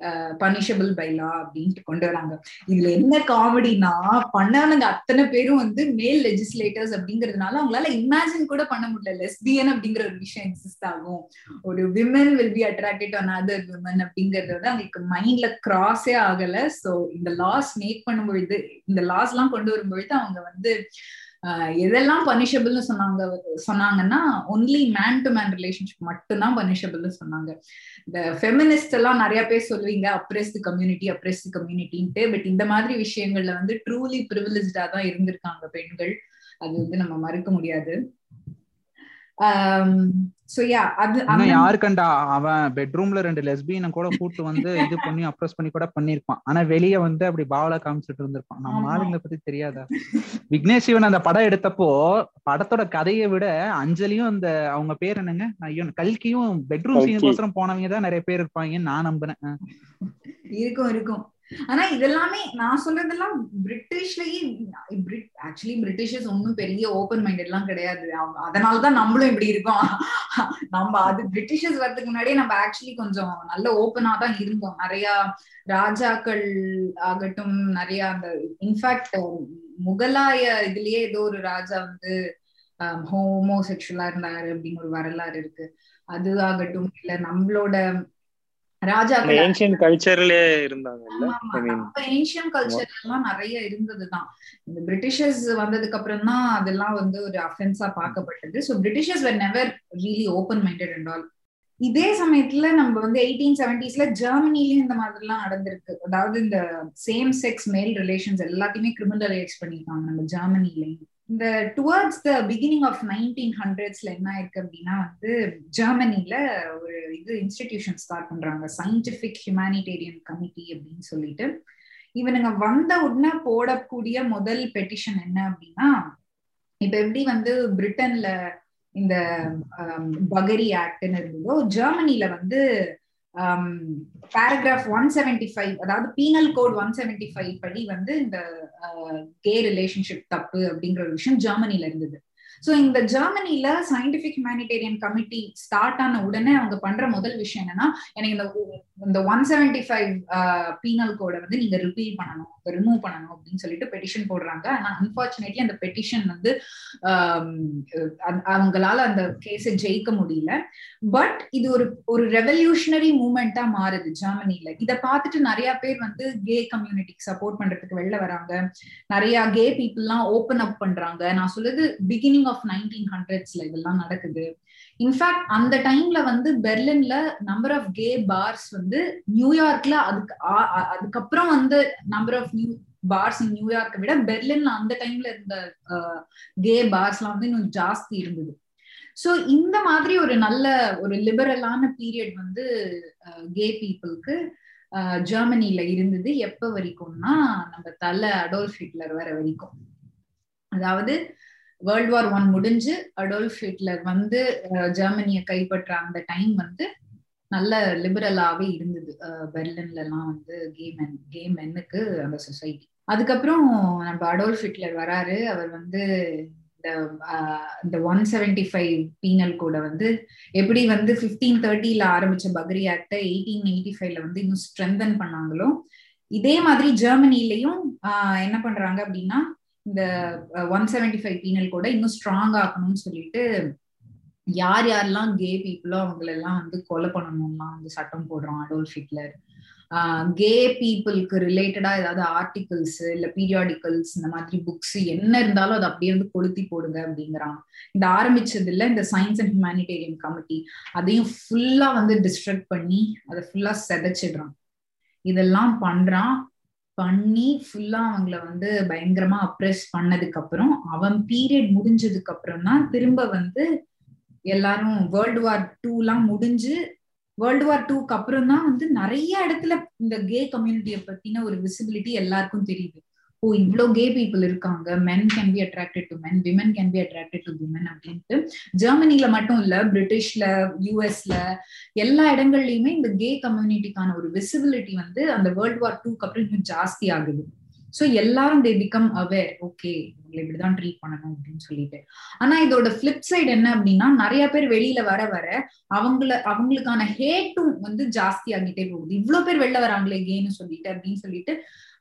uh, punishable by law அப்படின்ட்டு கொண்டு வராங்க. இதுல என்ன காமெடினா பண்ணவனுங்க அத்தனை பேரும் வந்து மேல் லெஜிஸ்லேட்டர்ஸ் அப்படிங்கறதுனால அவங்களால இமேஜின் கூட பண்ண முடியல. லெஸ்பியன் அப்படிங்கிற ஒரு விஷயம் எக்ஸிஸ்ட் ஆகும். ஒரு women will be attracted on other women அப்படிங்கறது வந்து அவங்களுக்கு மைண்ட்ல கிராஸே ஆகல. சோ இந்த லாஸ் மேக் பண்ணும்பொழுது இந்த லாஸ் எல்லாம் கொண்டு வரும்பொழுது அவங்க வந்து எதெல்லாம் பனிஷபிள்னு சொன்னாங்க சொன்னாங்கன்னா only man to man relationship மட்டும்தான் பனிஷபிள்னு சொன்னாங்க. இந்த ஃபெமினிஸ்ட் எல்லாம் நிறைய பேர் சொல்லுவீங்க அப்ரெஸ்ட் கம்யூனிட்டி அப்ரெஸ்ட் கம்யூனிட்டின்ட்டு பட் இந்த மாதிரி விஷயங்கள்ல வந்து ட்ரூலி ப்ரிவிலேஜா தான் இருந்திருக்காங்க பெண்கள். அது வந்து நம்ம மறுக்க முடியாது. யாரு கண்டா அவன் பெட்ரூம்ல ரெண்டு லெஸ்பியனை கூட கூட்டு வந்து இது பண்ணி அப்ரோஸ் பண்ணி கூட பண்ணிருப்பான் ஆனா வெளிய வந்து அப்படி பாவலா காமிச்சிட்டு இருந்திருப்பான். நம்ம ஆளுங்களை பத்தி தெரியாதா? விக்னேஷ் சிவன் அந்த படம் எடுத்தப்போ படத்தோட கதையை விட அஞ்சலியும் அந்த அவங்க பேர் என்னங்க? ஐயோ கல்கியும் பெட்ரூம் சீனுக்கோசரம் போனவங்க தான் நிறைய பேர் இருப்பாங்கன்னு நான் நம்பினேன் இருக்கும் இருக்கும். ஆனா இதெல்லாமே நான் சொல்றதெல்லாம் பிரிட்டிஷ்லயே ஆக்சுவலி பிரிட்டிஷர்ஸ் ஒன்னும் பெரிய ஓப்பன் மைண்டட் எல்லாம் கிடையாது. அதனாலதான் நம்மளும் இப்படி இருக்கோம். நம்ம அது பிரிட்டிஷர்ஸ் வர்றதுக்கு முன்னாடியே நம்ம ஆக்சுவலி கொஞ்சம் நல்ல ஓப்பனா தான் இருந்தோம். நிறைய ராஜாக்கள் ஆகட்டும் நிறைய அந்த இன்ஃபேக்ட் முகலாய இதுலயே ஏதோ ஒரு ராஜா வந்து um, ஹோமோ செக்ஷுவலா இருந்தாரு அப்படின்னு ஒரு வரலாறு இருக்கு. அது ஆகட்டும் இல்ல நம்மளோட ராஜாக்கள் ஏன்ஷியன் கல்ச்சர்லயே இருந்தாங்க ஏன்ஷியன் கல்ச்சர் எல்லாம் நிறைய இருந்ததுதான். இந்த பிரிட்டிஷர்ஸ் வந்ததுக்கு அப்புறம் தான் அதெல்லாம் வந்து ஒரு அஃபென்ஸா பார்க்கப்பட்டது. So Britishers were never really open minded and all இதே சமயத்துல நம்ம வந்து எயிட்டீன் செவன்டிஸ்ல ஜெர்மனிலயும் இந்த மாதிரி எல்லாம் நடந்திருக்கு. அதாவது இந்த சேம் செக்ஸ் மேல் ரிலேஷன்ஸ் எல்லாத்தையுமே கிரிமினலைஸ் பண்ணிருக்காங்க நம்ம ஜெர்மனிலையும் இந்த towards the beginning of nineteen ஹண்ட்ரட்ஸ்ல என்ன ஆயிருக்கு அப்படின்னா வந்து ஜெர்மனில ஒரு இது இன்ஸ்டிடியூஷன் ஸ்டார்ட் பண்றாங்க. சயின்டிபிக் ஹியூமானிடேரியன் கமிட்டி அப்படின்னு சொல்லிட்டு. இவனுங்க வந்த உடனே போடக்கூடிய முதல் பெட்டிஷன் என்ன அப்படின்னா இப்ப எப்படி வந்து பிரிட்டன்ல இந்த பகரி ஆக்ட்னு இருந்ததோ ஜெர்மனில வந்து பேராகிராஃப் ஒன் செவன்டி ஃபைவ் அதாவது penal code one seventy five படி வந்து இந்த கே ரிலேஷன்ஷிப் தப்பு அப்படிங்கிற ஒரு விஷயம் ஜெர்மனில இருந்தது. ஸோ இந்த ஜெர்மனில சயின்டிபிக் ஹியூமானிடேரியன் கமிட்டி ஸ்டார்ட் ஆன உடனே அவங்க பண்ற முதல் விஷயம் என்னன்னா எனக்கு இந்த இந்த ஒன் செவன்டி ஃபைவ் பீனல் கோடை வந்து நீங்க ரிப்பீல் பண்ணணும் ரிமூவ் பண்ணணும் அப்படின்னு சொல்லிட்டு பெட்டிஷன் போடுறாங்க. ஆனா அன்பார்ச்சுனேட்லி அந்த பெட்டிஷன் வந்து அவங்களால அந்த கேஸை ஜெயிக்க முடியல. பட் இது ஒரு ஒரு ரெவல்யூஷனரி மூமெண்டா மாறுது ஜெர்மனில இதை பார்த்துட்டு நிறைய பேர் வந்து கே கம்யூனிட்டிக்கு சப்போர்ட் பண்றதுக்கு வெளில வராங்க. நிறைய கே பீப்புள்லாம் ஓப்பன் அப் பண்றாங்க. நான் சொல்லுது பிகினிங் ஆஃப் நைன்டீன் ஹண்ட்ரட்ஸ்ல இதெல்லாம் நடக்குது. இன்ஃபேக்ட் அந்த டைம்ல வந்து பெர்லின்ல நம்பர் ஆஃப் கே பார்ஸ் வந்து நியூயார்க்ல அதுக்கு அதுக்கப்புறம் வந்து number of new bars in நியூயார்க்கை விட பெர்லின்ல அந்த டைம்ல இருந்த கே பார்ஸ்லாம் வந்து இன்னும் ஜாஸ்தி இருந்தது. ஸோ இந்த மாதிரி ஒரு நல்ல ஒரு லிபரலான பீரியட் வந்து கே பீப்புளுக்கு ஜெர்மனில இருந்தது எப்ப வரைக்கும்னா நம்ம தலை அடோல்ஃப் ஹிட்லர் வர வரைக்கும். அதாவது வேர்ல்ட் வார் ஒன் முடிஞ்சு அடோல்ஃப் ஹிட்லர் வந்து ஜெர்மனியை கைப்பற்ற அந்த டைம் வந்து நல்ல லிபரலாவே இருந்தது. பெர்லின்ல எல்லாம் வந்து கே மென் கே மென்னுக்கு அந்த சொசைட்டி அதுக்கப்புறம் நம்ம அடோல்ஃப் ஹிட்லர் வராரு. அவர் வந்து இந்த இந்த ஒன் செவன்டி ஃபைவ் பீனல் கூட வந்து எப்படி வந்து ஃபிஃப்டீன் தேர்ட்டில ஆரம்பிச்ச பக்ரி ஆக்டை எயிட்டீன் எயிட்டி ஃபைவ்ல வந்து இன்னும் ஸ்ட்ரென்தன் பண்ணாங்களோ இதே மாதிரி ஜெர்மனிலையும் என்ன பண்றாங்க அப்படின்னா இந்த ஒன் செவன்டி ஃபைவ் பீனல் கூட இன்னும் ஸ்ட்ராங் ஆக்கணும்னு சொல்லிட்டு யார் யாரெல்லாம் கே பீப்புளோ அவங்களெல்லாம் வந்து கொலை பண்ணணும்லாம் வந்து சட்டம் போடுறோம் அடோல்ஃப் ஹிட்லர். கே பீப்புளுக்கு ரிலேட்டடா ஏதாவது ஆர்டிகிள்ஸ் இல்ல பீரியாடிக்கல்ஸ் இந்த மாதிரி புக்ஸ் என்ன இருந்தாலும் அதை அப்படியே வந்து கொளுத்தி போடுங்க அப்படிங்கிறான். இந்த ஆரம்பிச்சதுல இந்த சயின்ஸ் அண்ட் ஹியூமானிடேரியன் கமிட்டி அதையும் ஃபுல்லா வந்து டிஸ்ட்ரக்ட் பண்ணி அதை ஃபுல்லா செதைச்சிடுறான். இதெல்லாம் பண்றான். பண்ணி ஃபுல்லா அவங்கள வந்து பயங்கரமா அப்ரெஸ் பண்ணதுக்கு அப்புறம் அவன் பீரியட் முடிஞ்சதுக்கு அப்புறம் தான் திரும்ப வந்து எல்லாரும் வேர்ல்டு வார் டூ எல்லாம் முடிஞ்சு வேர்ல்டு வார் டூக்கு அப்புறம் தான் வந்து நிறைய இடத்துல இந்த கே கம்யூனிட்டியை பத்தின ஒரு விசிபிலிட்டி எல்லாருக்கும் தெரியுது. ஓ இவ்வளோ கே பீப்புள் இருக்காங்க. Men can be attracted to men women can be attracted to women அப்படின்ட்டு ஜெர்மனில மட்டும் இல்ல பிரிட்டிஷ்ல யூஎஸ்ல எல்லா இடங்கள்லயுமே இந்த கே கம்யூனிட்டிக்கான ஒரு விசிபிலிட்டி வந்து அந்த வேர்ல்ட் வார் டூக்கு அப்புறம் இன்னும் ஜாஸ்தி ஆகுது. ஸோ எல்லாரும் தே பிகம் அவேர் ஓகே இவங்களை இப்படிதான் ட்ரீட் பண்ணணும் அப்படின்னு சொல்லிட்டு. ஆனா இதோட ஃபிளிப் சைடு என்ன அப்படின்னா நிறைய பேர் வெளியில வர வர அவங்கள அவங்களுக்கான ஹேட்டும் வந்து ஜாஸ்தி ஆகிட்டே போகுது. இவ்வளவு பேர் வெளில வராங்களே கேன்னு சொல்லிட்டு அப்படின்னு சொல்லிட்டு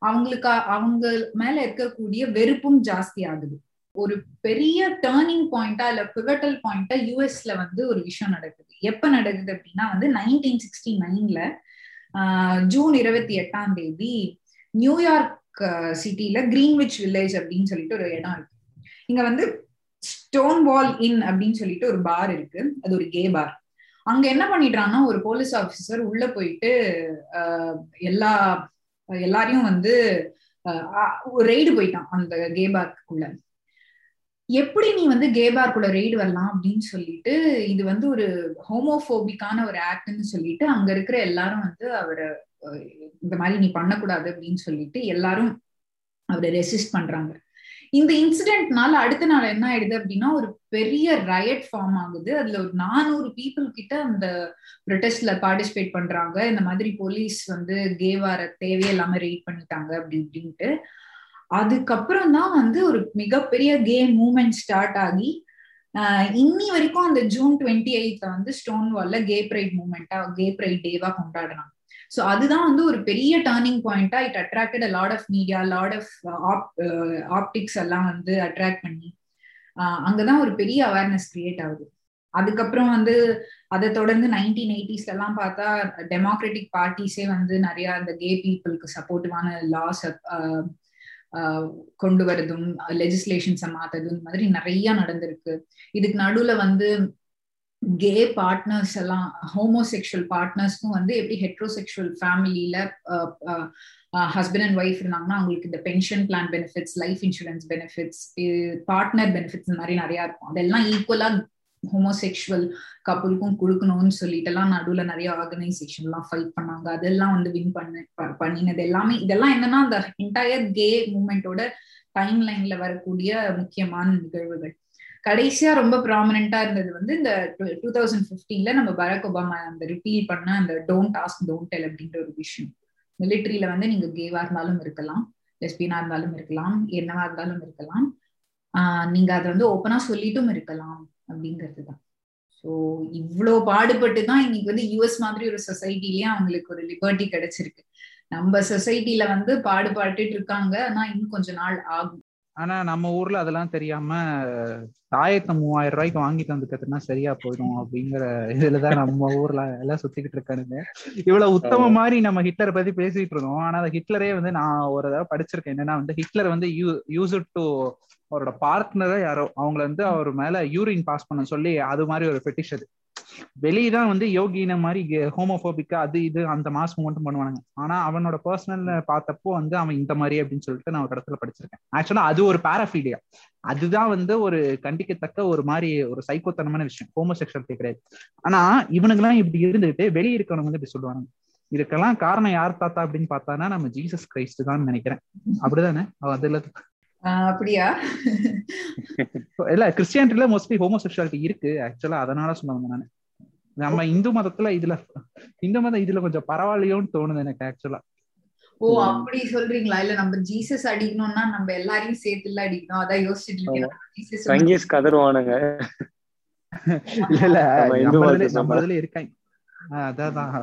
அவங்களுக்கு அவங்க மேல இருக்கக்கூடிய வெறுப்பும் ஜாஸ்தி ஆகுது ஒரு பெரிய டேர்னிங் பாயிண்டா இல்ல பிவட்டல் பாயிண்டா யூஎஸ்ல வந்து ஒரு விஷயம் நடக்குது. எப்ப நடக்குது அப்படின்னா வந்து நைன்டீன் சிக்ஸ்டி நைன்ல ஜூன் இருபத்தி எட்டாம் தேதி நியூயார்க் சிட்டில கிரீன்விச் வில்லேஜ் அப்படின்னு சொல்லிட்டு ஒரு இடம் இருக்கு. இங்க வந்து ஸ்டோன் வால் இன் அப்படின்னு சொல்லிட்டு ஒரு பார் இருக்கு. அது ஒரு கே பார் அங்க என்ன பண்ணிடுறாங்கன்னா ஒரு போலீஸ் ஆபீசர் உள்ள போயிட்டு எல்லா எல்லாரையும் வந்து ரெய்டு போயிட்டான் அந்த கேபார்க்குள்ள. எப்படி நீ வந்து கேபார்க்குள்ள ரெய்டு வரலாம் அப்படின்னு சொல்லிட்டு இது வந்து ஒரு ஹோமோபோபிக்கான ஒரு ஆக்ட்னு சொல்லிட்டு அங்க இருக்கிற எல்லாரும் வந்து அவரை இந்த மாதிரி நீ பண்ணக்கூடாது அப்படின்னு சொல்லிட்டு எல்லாரும் அவரை ரெசிஸ்ட் பண்றாங்க. இந்த இன்சிடென்ட்னால அடுத்த நாள் என்ன ஆயிடுது அப்படின்னா ஒரு பெரிய ரயட் ஃபார்ம் ஆகுது. அதுல ஒரு நானூறு பீப்புள் கிட்ட அந்த ப்ரொட்டஸ்ட்ல பார்ட்டிசிபேட் பண்றாங்க. இந்த மாதிரி போலீஸ் வந்து கேவார தேவையில்லாம ரெய்ட் பண்ணிட்டாங்க அப்படி இப்படின்ட்டு அதுக்கப்புறம் தான் வந்து ஒரு மிகப்பெரிய கே மூமெண்ட் ஸ்டார்ட் ஆகி இன்னி வரைக்கும் அந்த ஜூன் டுவெண்ட்டி எயிட்ல வந்து ஸ்டோன் வால்ல கே பிரைட் மூமெண்டா கே பிரைட் டேவா கொண்டாடுறாங்க. ஸோ அதுதான் வந்து ஒரு பெரிய டேர்னிங் பாயிண்டா it attracted lot of media lot of optics எல்லாம் வந்து அட்ராக்ட் பண்ணி uh, அங்கதான் ஒரு பெரிய அவேர்னஸ் கிரியேட் ஆகுது. அதுக்கப்புறம் வந்து அதை தொடர்ந்து நைன்டீன் எயிட்டிஸ்ல எல்லாம் பார்த்தா டெமோக்ராட்டிக் பார்ட்டிஸே வந்து நிறைய அந்த கே பீப்புளுக்கு சப்போர்ட்டிவான லாஸ் கொண்டு வரதும் லெஜிஸ்லேஷன்ஸை மாத்ததும் இந்த மாதிரி நிறைய நடந்திருக்கு. இதுக்கு நடுவுல வந்து கே பார்ட்னர்ஸ் எல்லாம் ஹோமோசெக்ஷுவல் பார்ட்னர்ஸ்க்கும் வந்து எப்படி ஹெட்ரோசெக்ஷுவல் ஃபேமிலியில ஹஸ்பண்ட் அண்ட் ஒய்ஃப் இருந்தாங்கன்னா அவங்களுக்கு இந்த pension plan benefits life insurance benefits partner benefits மாதிரி நிறைய இருக்கும். அதெல்லாம் ஈக்குவலா ஹோமோசெக்ஷுவல் கப்புளுக்கும் கொடுக்கணும்னு சொல்லிட்டு எல்லாம் நடுவுல நிறைய ஆர்கனைசேஷன் எல்லாம் ஃபைட் பண்ணாங்க. அதெல்லாம் வந்து வின் பண்ண பண்ணினது எல்லாமே. இதெல்லாம் என்னன்னா அந்த என்டையர் கே மூமெண்டோட டைம் லைன்ல வரக்கூடிய முக்கியமான நிகழ்வுகள். கடைசியா ரொம்ப ப்ராமினா இருந்தது வந்து இந்த டூ தௌசண்ட் பிப்டீன்ல நம்ம பராக் ஒபாமா அந்த ரிப்பீல் பண்ண அந்த டோன்ட் டாஸ்க் டோன்ட் டெல் அப்படின்ற ஒரு விஷயம். மிலிட்ரியில வந்து நீங்க கேவா இருந்தாலும் இருக்கலாம் லெஸ்பியனா இருந்தாலும் இருக்கலாம் என்னவா இருந்தாலும் இருக்கலாம். ஆஹ் நீங்க அதை வந்து ஓப்பனா சொல்லிட்டும் இருக்கலாம் அப்படிங்கிறது தான். ஸோ இவ்வளோ பாடுபட்டு தான் இன்னைக்கு வந்து யூஎஸ் மாதிரி ஒரு சொசைட்டிலேயே அவங்களுக்கு ஒரு லிபர்ட்டி கிடைச்சிருக்கு. நம்ம சொசைட்டில வந்து பாடுபாட்டுட்டு இருக்காங்க. ஆனா இன்னும் கொஞ்ச நாள் ஆகும். ஆனா நம்ம ஊர்ல அதெல்லாம் தெரியாம தாயத்தை மூவாயிரம் ரூபாய்க்கு வாங்கிட்டு வந்துக்கிறதுனா சரியா போயிடும் அப்படிங்கிற இதுலதான் நம்ம ஊர்ல எல்லாம் சுத்திக்கிட்டு இருக்கானுங்க. இவ்வளவு உத்தம மாதிரி நம்ம ஹிட்லரை பத்தி பேசிட்டு இருக்கோம் ஆனா அந்த ஹிட்லரே வந்து நான் ஒரு தடவை படிச்சிருக்கேன். என்னன்னா வந்து ஹிட்லர் வந்து யூ யூஸ் டு அவரோட பார்ட்னரை யாரோ அவங்கள வந்து அவர் மேல யூரின் பாஸ் பண்ண சொல்லி அது மாதிரி ஒரு பெட்டிஷ் அது. வெளியதான் வந்து யோகின மாதிரி ஹோமோபோபிக்கா அது இது அந்த மாஸ் மூமெண்ட் பண்ணுவானுங்க. ஆனா அவனோட பர்சனல் பார்த்தப்போ வந்து அவன் இந்த மாதிரி அப்படின்னு சொல்லிட்டு நான் ஒரு இடத்துல படிச்சிருக்கேன். ஆக்சுவலா அது ஒரு பேராஃபீலியா அதுதான் வந்து ஒரு கண்டிக்கத்தக்க ஒரு மாதிரி ஒரு சைக்கோத்தனமான விஷயம். ஹோமோசெக்ஷுவலிட்டி கிடையாது. ஆனா இவனுங்கெல்லாம் இப்படி இருந்துகிட்டு வெளியே இருக்கவங்க வந்து இப்படி சொல்லுவாங்க இதுக்கெல்லாம் காரணம் யார் தாத்தா அப்படின்னு பார்த்தானா நம்ம ஜீசஸ் கிரைஸ்ட் தான் நினைக்கிறேன். அப்படிதானே? அதுல அப்படியா? இல்ல கிறிஸ்டியானிட்டில மோஸ்ட்லி ஹோமோசெக்சுவாலிட்டி இருக்கு ஆக்சுவலா அதனால சொல்லுவாங்க நானு. நம்ம இந்து மதத்துல இதுல இந்து மதம் இதுல கொஞ்சம் பரவாயில்லையோன்னு தோணுது எனக்கு ஆக்சுவலா ஓ அப்படி சொல்றீங்களா? இல்ல நம்ம ஜீசஸ் அடிக்கணும்னா நம்ம எல்லாரையும் சேர்த்து இல்ல அடிக்கணும்? அதான் யோசிச்சுட்டு இருக்கேன். சங்கீஸ் கதருவானுங்க. இல்ல இல்ல நம்மதுல இருக்காங்க அதான்.